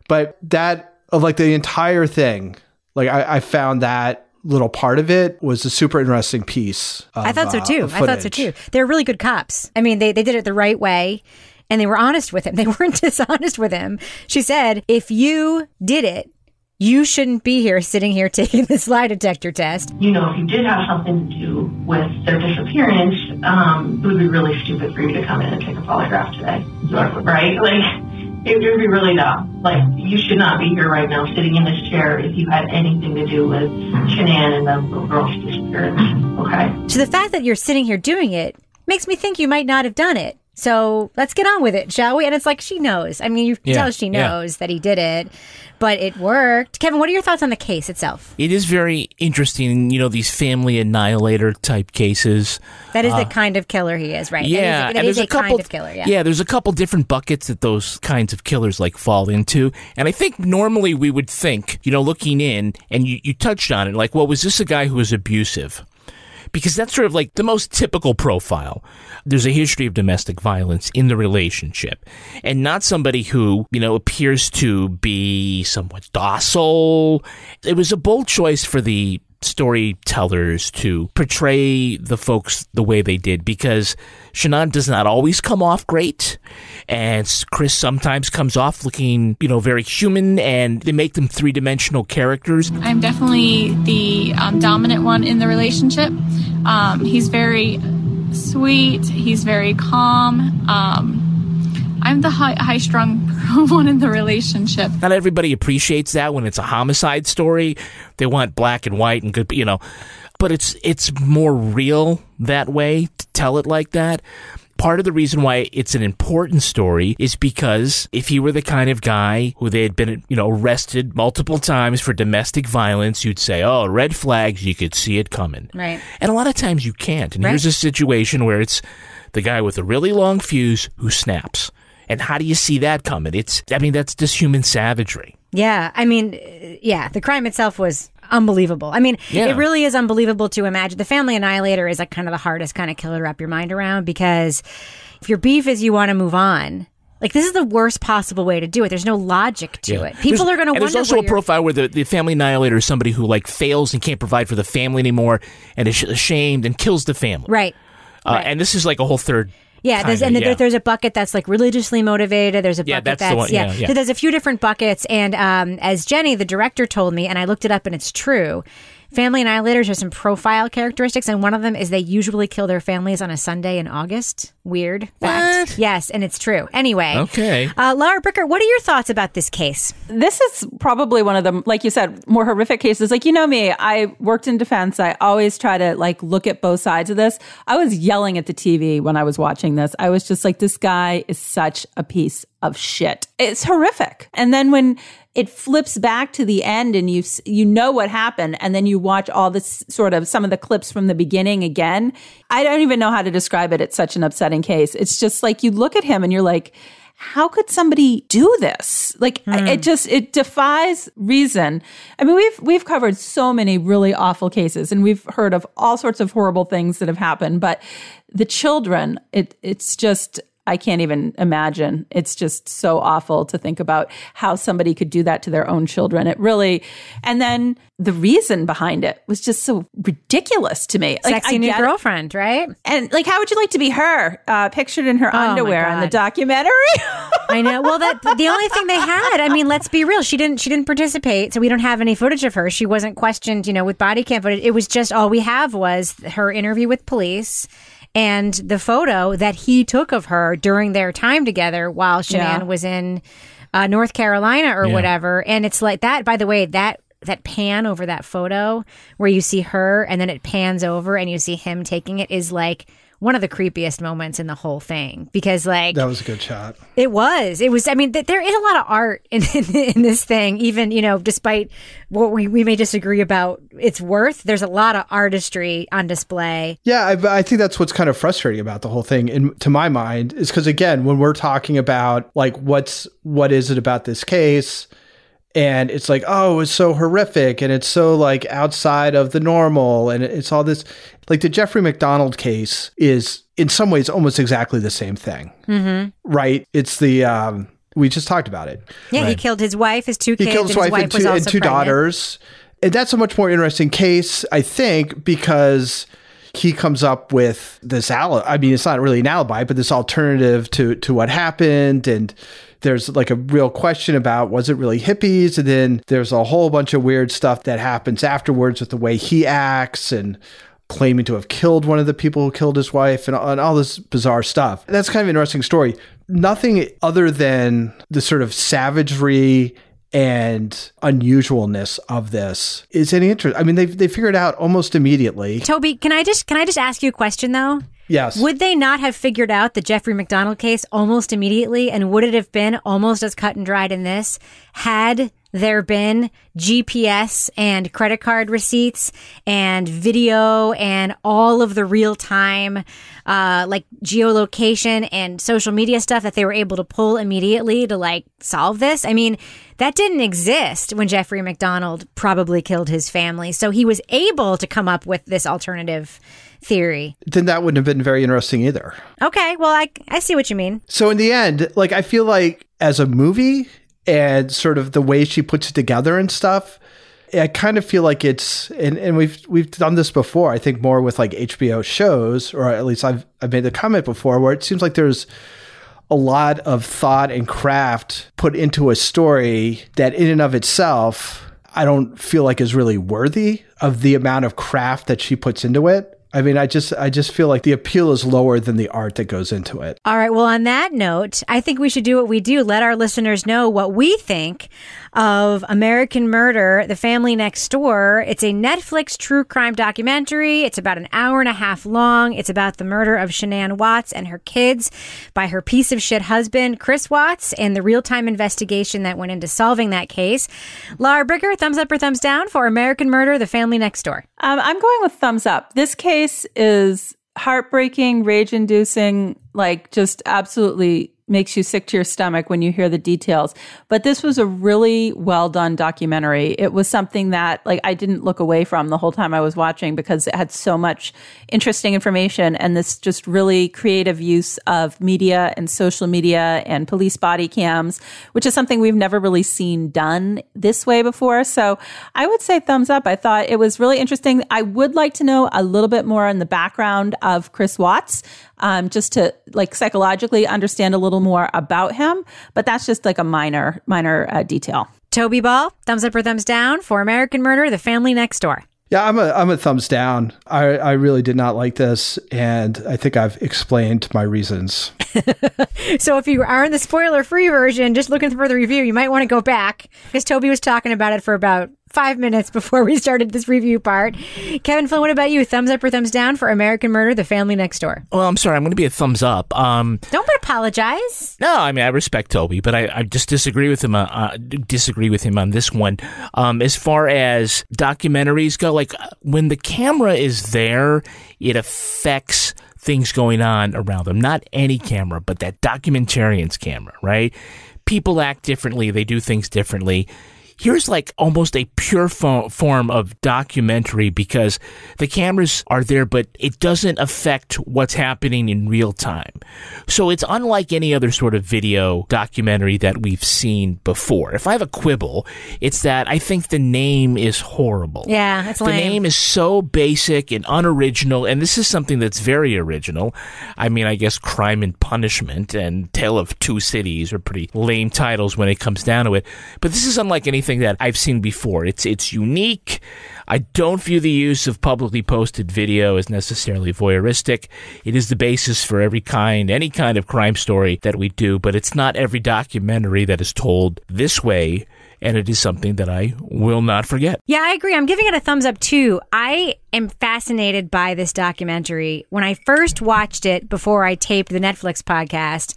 But that, of like the entire thing, like I, I found that little part of it was a super interesting piece. Of, I thought so uh, too. of I thought so too. They're really good cops. I mean, they, they did it the right way and they were honest with him. They weren't dishonest with him. She said, if you did it, you shouldn't be here sitting here taking this lie detector test. you know, if you did have something to do with their disappearance, um, it would be really stupid for you to come in and take a polygraph today. Right? Like, it would be really dumb. Like, you should not be here right now sitting in this chair if you had anything to do with Shanann and the little girl's disappearance. Okay? So the fact that you're sitting here doing it makes me think you might not have done it. So let's get on with it, shall we? And it's like she knows. I mean, you can Yeah, tell she yeah. knows that he did it, but it worked. Kevin, what are your thoughts on the case itself? It is very interesting, you know, these family annihilator type cases. That is Uh, the kind of killer he is, right? Yeah, that is, that is there's a, kind of killer. Yeah. there's a couple different buckets that those kinds of killers like fall into, and I think normally we would think, you know, looking in, and you, you touched on it, like, well, was this a guy who was abusive? Because that's sort of like the most typical profile. There's a history of domestic violence in the relationship, and not somebody who, you know, appears to be somewhat docile. It was a bold choice for the storytellers to portray the folks the way they did because Shanann does not always come off great and Chris sometimes comes off looking, you know, very human and they make them three-dimensional characters. I'm definitely the um, dominant one in the relationship. Um, he's very sweet. He's very calm. Um, I'm the high, high-strung one in the relationship. Not everybody appreciates that when it's a homicide story. They want black and white and good, you know, but it's it's more real that way to tell it like that. Part of the reason why it's an important story is because if he were the kind of guy who they had been, you know, arrested multiple times for domestic violence, you'd say, "Oh, red flags, you could see it coming." Right. And a lot of times you can't. And Right. here's a situation where it's the guy with a really long fuse who snaps. And how do you see that coming? It's, I mean, that's just human savagery. Yeah, I mean, yeah, the crime itself was unbelievable. I mean, Yeah. it really is unbelievable to imagine. The Family Annihilator is like kind of the hardest kind of killer to wrap your mind around because if your beef is you want to move on, like this is the worst possible way to do it. There's no logic to Yeah. it. People There's- are going to. There's also a profile where the, the family annihilator is somebody who like fails and can't provide for the family anymore and is ashamed and kills the family. right. Uh, And this is like a whole third. Yeah, there's, and yeah. there's a bucket that's like religiously motivated. There's a Yeah, bucket that's the one. yeah. Yeah, yeah. So there's a few different buckets, and um, as Jenny, the director, told me, and I looked it up, and it's true. Family annihilators have some profile characteristics, and one of them is they usually kill their families on a Sunday in August. Weird fact. Yes, and it's true. Anyway, Okay. uh, Lara Bricker, what are your thoughts about this case? This is probably one of the, like you said, more horrific cases. Like, you know me, I worked in defense. I always try to like look at both sides of this. I was yelling at the TV when I was watching this. I was just like, this guy is such a piece of shit. It's horrific. And then when it flips back to the end and you you know what happened and then you watch all this sort of some of the clips from the beginning again. I don't even know how to describe it. It's such an upsetting case. It's just like you look at him and you're like how could somebody do this? Like it hmm. just it defies reason. I mean we've we've covered so many really awful cases and we've heard of all sorts of horrible things that have happened but the children it it's just I can't even imagine. It's just so awful to think about how somebody could do that to their own children. It really, and then the reason behind it was just so ridiculous to me. Sexy I knew it. girlfriend, right? And like, how would you like to be her, uh, pictured in her Oh, underwear on the documentary? I know. Well, that the only thing they had. I mean, let's be real. She didn't. She didn't participate, so we don't have any footage of her. She wasn't questioned, you know, with body cam footage. It was just all we have was her interview with police and the photo that he took of her during their time together while Shanann Yeah. was in uh, North Carolina or Yeah. whatever. And it's like that. By the way, that. That pan over that photo where you see her and then it pans over and you see him taking it is like one of the creepiest moments in the whole thing because like That was a good shot. it was. It was. I mean, th- there is a lot of art in, in in this thing. Even you know, despite what we we may disagree about its worth, there's a lot of artistry on display. Yeah, I, I think that's what's kind of frustrating about the whole thing, and to my mind, is because again, when we're talking about like what's what is it about this case, and it's like, oh, it's so horrific, and it's so like outside of the normal, and it's all this, like the Jeffrey MacDonald case is in some ways almost exactly the same thing, Mm-hmm. right? It's the um, we just talked about it. Yeah, he killed his wife, his two He kids, killed his and wife, and was two, and two daughters. And that's a much more interesting case, I think, because he comes up with this alibi. I mean, it's not really an alibi, but this alternative to to what happened. And there's like a real question about was it really hippies? And then there's a whole bunch of weird stuff that happens afterwards with the way he acts and claiming to have killed one of the people who killed his wife and, and all this bizarre stuff. That's kind of an interesting story. Nothing other than the sort of savagery and unusualness of this is any interest. I mean, they they figured out almost immediately. Toby, can I just can I just ask you a question though? Yes. Would they not have figured out the Jeffrey MacDonald case almost immediately? And would it have been almost as cut and dried in this had there been GPS and credit card receipts and video and all of the real time, uh, like geolocation and social media stuff that they were able to pull immediately to like solve this? I mean, that didn't exist when Jeffrey MacDonald probably killed his family. So he was able to come up with this alternative theory. Then that wouldn't have been very interesting either. Okay, well, I, I see what you mean. So in the end, like I feel like as a movie and sort of the way she puts it together and stuff, I kind of feel like it's and, and we've we've done this before. I think more with like HBO shows, or at least I've I've made the comment before where it seems like there's a lot of thought and craft put into a story that in and of itself I don't feel like is really worthy of the amount of craft that she puts into it. I mean, I just I just feel like the appeal is lower than the art that goes into it. All right. Well, on that note, I think we should do what we do. Let our listeners know what we think of American Murder, The Family Next Door. It's a Netflix true crime documentary. It's about an hour and a half long. It's about the murder of Shanann Watts and her kids by her piece of shit husband, Chris Watts, and the real time investigation that went into solving that case. Lara Bricker, thumbs up or thumbs down for American Murder, The Family Next Door. Um, I'm going with thumbs up. This case is heartbreaking, rage inducing, like just absolutely makes you sick to your stomach when you hear the details. But this was a really well done documentary. It was something that like I didn't look away from the whole time I was watching because it had so much interesting information and this just really creative use of media and social media and police body cams, which is something we've never really seen done this way before. So I would say thumbs up. I thought it was really interesting. I would like to know a little bit more on the background of Chris Watts um, just to like psychologically understand a little more about him. But that's just like a minor, minor uh, detail. Toby Ball, thumbs up or thumbs down for American Murder, The Family Next Door. Yeah, I'm a I'm a thumbs down. I I really did not like this, and I think I've explained my reasons. So if you are in the spoiler free version, just looking for the review, you might want to go back because Toby was talking about it for about five minutes before we started this review part. Kevin Flynn, what about you? Thumbs up or thumbs down for American Murder: The Family Next Door? Well, I'm sorry. I'm going to be a thumbs up. Um, Don't apologize. No, I mean I respect Toby, but I, I just disagree with him. Uh, uh, disagree with him on this one. Um, as far as documentaries go, like when the camera is there, it affects things going on around them. Not any camera, but that documentarian's camera, right? People act differently. They do things differently here's like almost a pure fo- form of documentary because the cameras are there, but it doesn't affect what's happening in real time. So it's unlike any other sort of video documentary that we've seen before. If I have a quibble, it's that I think the name is horrible. Yeah, that's the lame. name is so basic and unoriginal, and this is something that's very original. I mean, I guess Crime and Punishment and Tale of Two Cities are pretty lame titles when it comes down to it, but this is unlike anything that I've seen before. It's it's unique. I don't view the use of publicly posted video as necessarily voyeuristic. It is the basis for every kind, any kind of crime story that we do, but it's not every documentary that is told this way and it is something that I will not forget. Yeah, I agree. I'm giving it a thumbs up too. I am fascinated by this documentary. When I first watched it before I taped the Netflix podcast,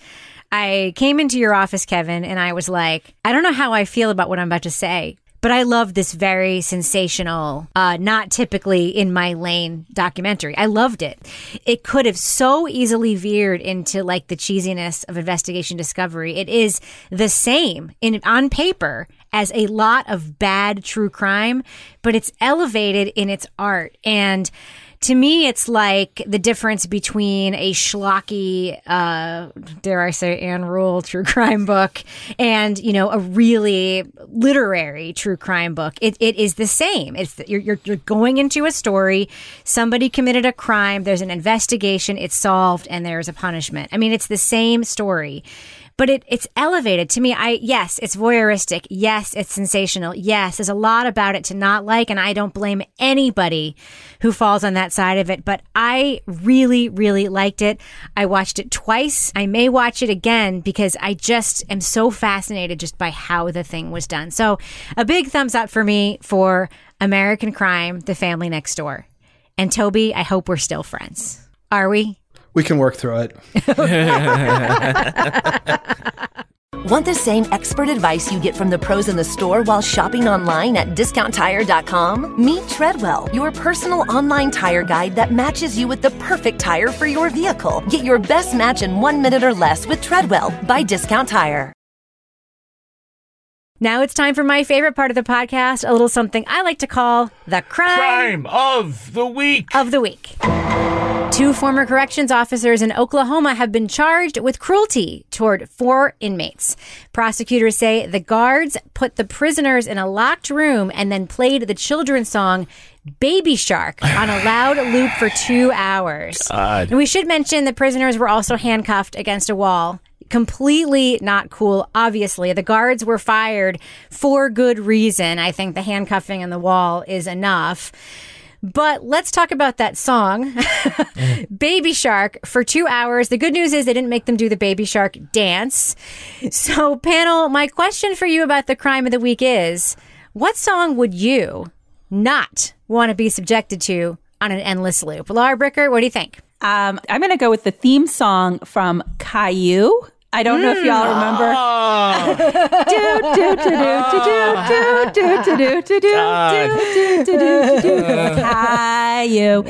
I came into your office, Kevin, and I was like, I don't know how I feel about what I'm about to say. But I love this very sensational, uh, not typically in my lane documentary. I loved it. It could have so easily veered into like the cheesiness of investigation discovery. It is the same in on paper as a lot of bad true crime, but it's elevated in its art. And to me, it's like the difference between a schlocky, uh, dare I say, Ann Rule true crime book and, you know, a really literary true crime book. It, it is the same. It's you're, you're, you're going into a story. Somebody committed a crime. There's an investigation. It's solved and there's a punishment. I mean, it's the same story but it, it's elevated to me. I, yes, it's voyeuristic. Yes, it's sensational. Yes, there's a lot about it to not like. And I don't blame anybody who falls on that side of it, but I really, really liked it. I watched it twice. I may watch it again because I just am so fascinated just by how the thing was done. So a big thumbs up for me for American Crime, The Family Next Door. And Toby, I hope we're still friends. Are we? We can work through it. Want the same expert advice you get from the pros in the store while shopping online at discounttire.com? Meet Treadwell, your personal online tire guide that matches you with the perfect tire for your vehicle. Get your best match in one minute or less with Treadwell by Discount Tire. Now it's time for my favorite part of the podcast, a little something I like to call the crime, crime of the week. Of the week. Two former corrections officers in Oklahoma have been charged with cruelty toward four inmates. Prosecutors say the guards put the prisoners in a locked room and then played the children's song Baby Shark on a loud loop for two hours. God. And we should mention the prisoners were also handcuffed against a wall completely not cool. Obviously, the guards were fired for good reason. I think the handcuffing on the wall is enough. But let's talk about that song, Baby Shark, for two hours. The good news is they didn't make them do the Baby Shark dance. So, panel, my question for you about the crime of the week is what song would you not want to be subjected to on an endless loop? Lara Bricker, what do you think? Um, I'm going to go with the theme song from Caillou. I don't know if y'all remember. Hi, you.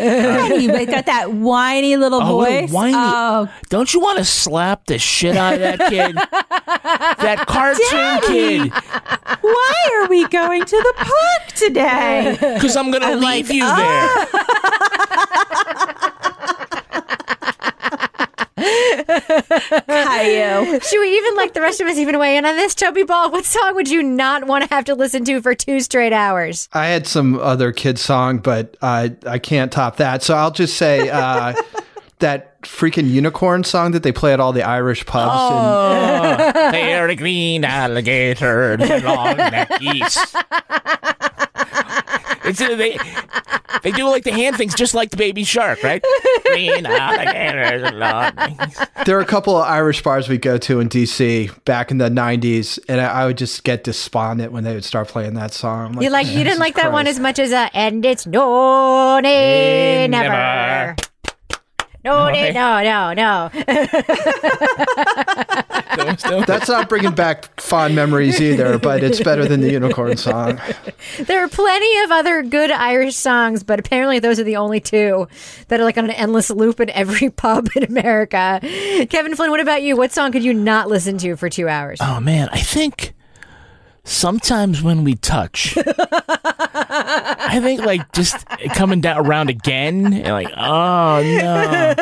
You got that whiny little voice. Whiny. Oh. Don't you want to slap the shit out of that kid? that cartoon kid. Why are we going to the park today? Because I'm going to leave you there. Caillou. Should we even like the rest of us even weigh in on this? Toby Ball, what song would you not want to have to listen to for two straight hours? I had some other kid song, but uh, I can't top that. So I'll just say uh, that freaking unicorn song that they play at all the Irish pubs. Oh, they're a green alligator, the long neck geese. It's uh, they they do like the hand things just like the baby shark, right? Ah, There are a couple of Irish bars we go to in DC back in the '90s, and I, I would just get despondent when they would start playing that song. I'm You like you didn't like that one as much as uh, and it's no nay, never. never. No, No, nay, no, no, no. That's not bringing back fond memories either, but it's better than the unicorn song. there are plenty of other good Irish songs, but apparently those are the only two that are like on an endless loop in every pub in America. Kevin Flynn, what about you? What song could you not listen to for two hours? Oh man, I think sometimes when we touch, I think like just coming down around again, and like oh no,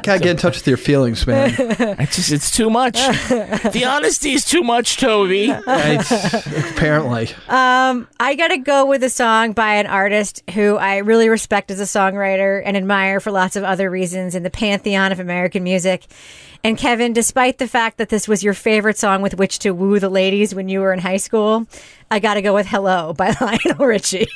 Gotta get in touch with your feelings, man. it's just it's too much. The honesty is too much, Toby. apparently. Um, I gotta go with a song by an artist who I really respect as a songwriter and admire for lots of other reasons in the pantheon of American music. And Kevin, despite the fact that this was your favorite song with which to woo the ladies when you were in high school, I gotta go with "Hello" by Lionel Richie.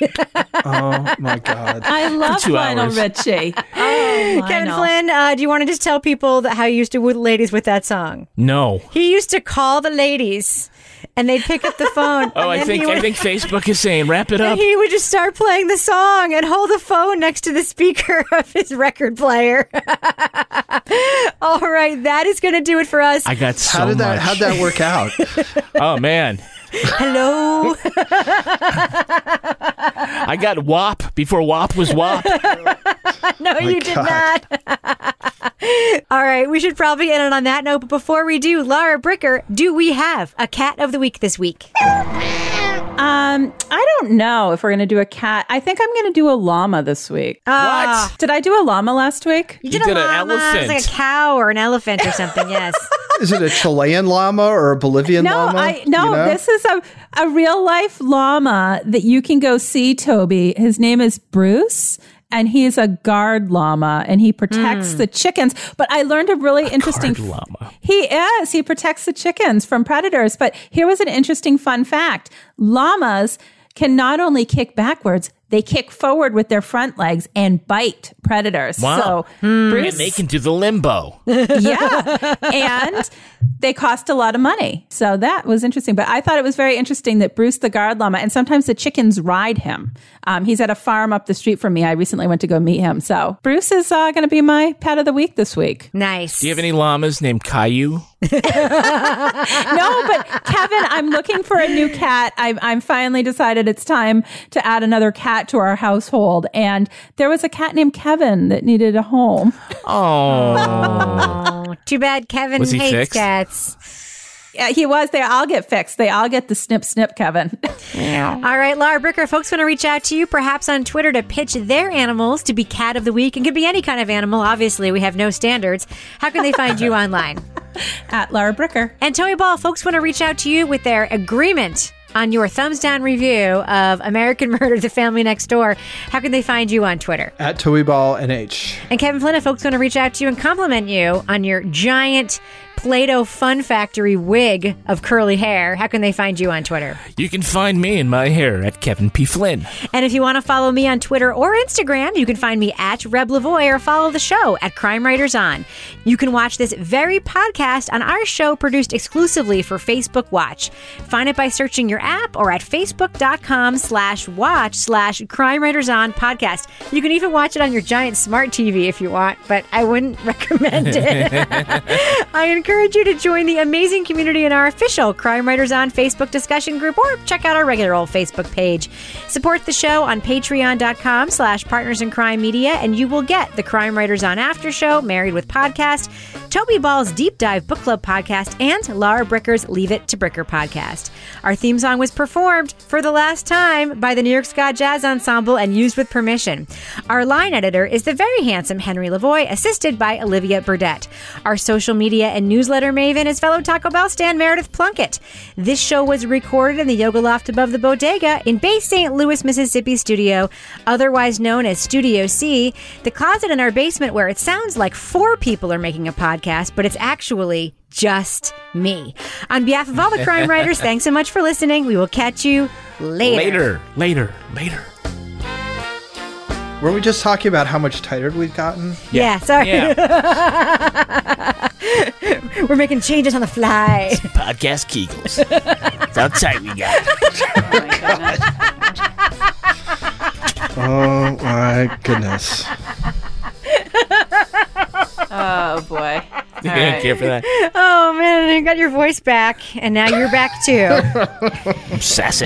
Oh my god. I love two Lionel hours. Richie. Oh, Kevin Flynn, uh, do you want to just tell people that how you used to woo the ladies with that song? No. He used to call the ladies, and they'd pick up the phone. Oh, I think would- I think Facebook is saying wrap it And up. he would just start playing the song and hold the phone next to the speaker of his record player. All right, that is going to do it for us. I got so How did that? much. How'd that work out? Oh man, Hello. I got WAP before WAP was WAP. no, you did not. All right, we should probably end it on that note. But before we do, Lara Bricker, do we have a cat of the week this week? Um, I don't know if we're going to do a cat. I think I'm going to do a llama this week. Ah. Did I do a llama last week? You did, did a an llama. It's like a cow or an elephant or something. Yes. Is it a Chilean llama or a Bolivian No, llama? I no. You know? This is a a real life llama that you can go see. Toby, his name is Bruce. And he's a guard llama and he protects Hmm. the chickens. But I learned a really interesting Guard llama. He is. He protects the chickens from predators. But here was an interesting fun fact. Llamas can not only kick backwards, they kick forward with their front legs and bite predators. Wow. So And Bruce they can do the limbo. yeah. And they cost a lot of money. So that was interesting. But I thought it was very interesting that Bruce the guard llama, and sometimes the chickens ride him. Um, he's at a farm up the street from me. I recently went to go meet him. So Bruce is uh, going to be my pet of the week this week. Nice. Do you have any llamas named Caillou? no, but Kevin, I'm looking for a new cat. I'm, I'm finally decided it's time to add another cat to our household. And there was a cat named Kevin that needed a home. Oh, Oh, too bad Kevin Was hates fixed? cats. Yeah, he was. They all get fixed. They all get the snip, snip, Kevin. Yeah. All right, Lara Bricker, folks want to reach out to you, perhaps on Twitter, to pitch their animals to be cat of the week. It could be any kind of animal. Obviously, we have no standards. How can they find you online? At Lara Bricker. And Toby Ball, folks want to reach out to you with their agreement on your thumbs down review of American Murder: The Family Next Door. How can they find you on Twitter? At TobyBall NH. And Kevin Flynn, if folks want to reach out to you and compliment you on your giant Play-Doh Fun Factory wig of curly hair, how can they find you on Twitter? you can find me and my hair at Kevin P. Flynn. And if you want to follow me on Twitter or Instagram, you can find me at Reb Lavoie or follow the show at Crime Writers On. You can watch this very podcast on our show produced exclusively for Facebook Watch. Find it by searching your app or at facebook.com slash watch slash Crime Writers On podcast. You can even watch it on your giant smart TV if you want, but I wouldn't recommend it. I encourage you to join the amazing community in our official Crime Writers On Facebook discussion group or check out our regular old Facebook page. Support the show on patreon.com slash partners in crime media and you will get the Crime Writers On After Show, Married with Podcast, Toby Ball's Deep Dive Book Club podcast, and Lara Bricker's Leave It to Bricker podcast. Our theme song was performed for the last time by the New York Ska Jazz Ensemble and used with permission. Our line editor is the very handsome Henry Lavoie, assisted by Olivia Burdett. Our social media and newsletter maven is fellow Taco Bell stand Meredith Plunkett. This show was recorded in the Yoga Loft above the bodega in Bay St. Louis, Mississippi studio, otherwise known as Studio C, the closet in our basement where it sounds like four people are making a podcast, but it's actually just me. On behalf of all the crime writers, thanks so much for listening. We will catch you later. Later, later, later. Were we just talking about how much tighter we've gotten? Yeah, sorry. We're making changes on the fly. Podcast Kegels. That's how tight we got. Oh my goodness. Oh boy. You don't care for that? Oh man, you got your voice back, and now you're back too. I'm sassy.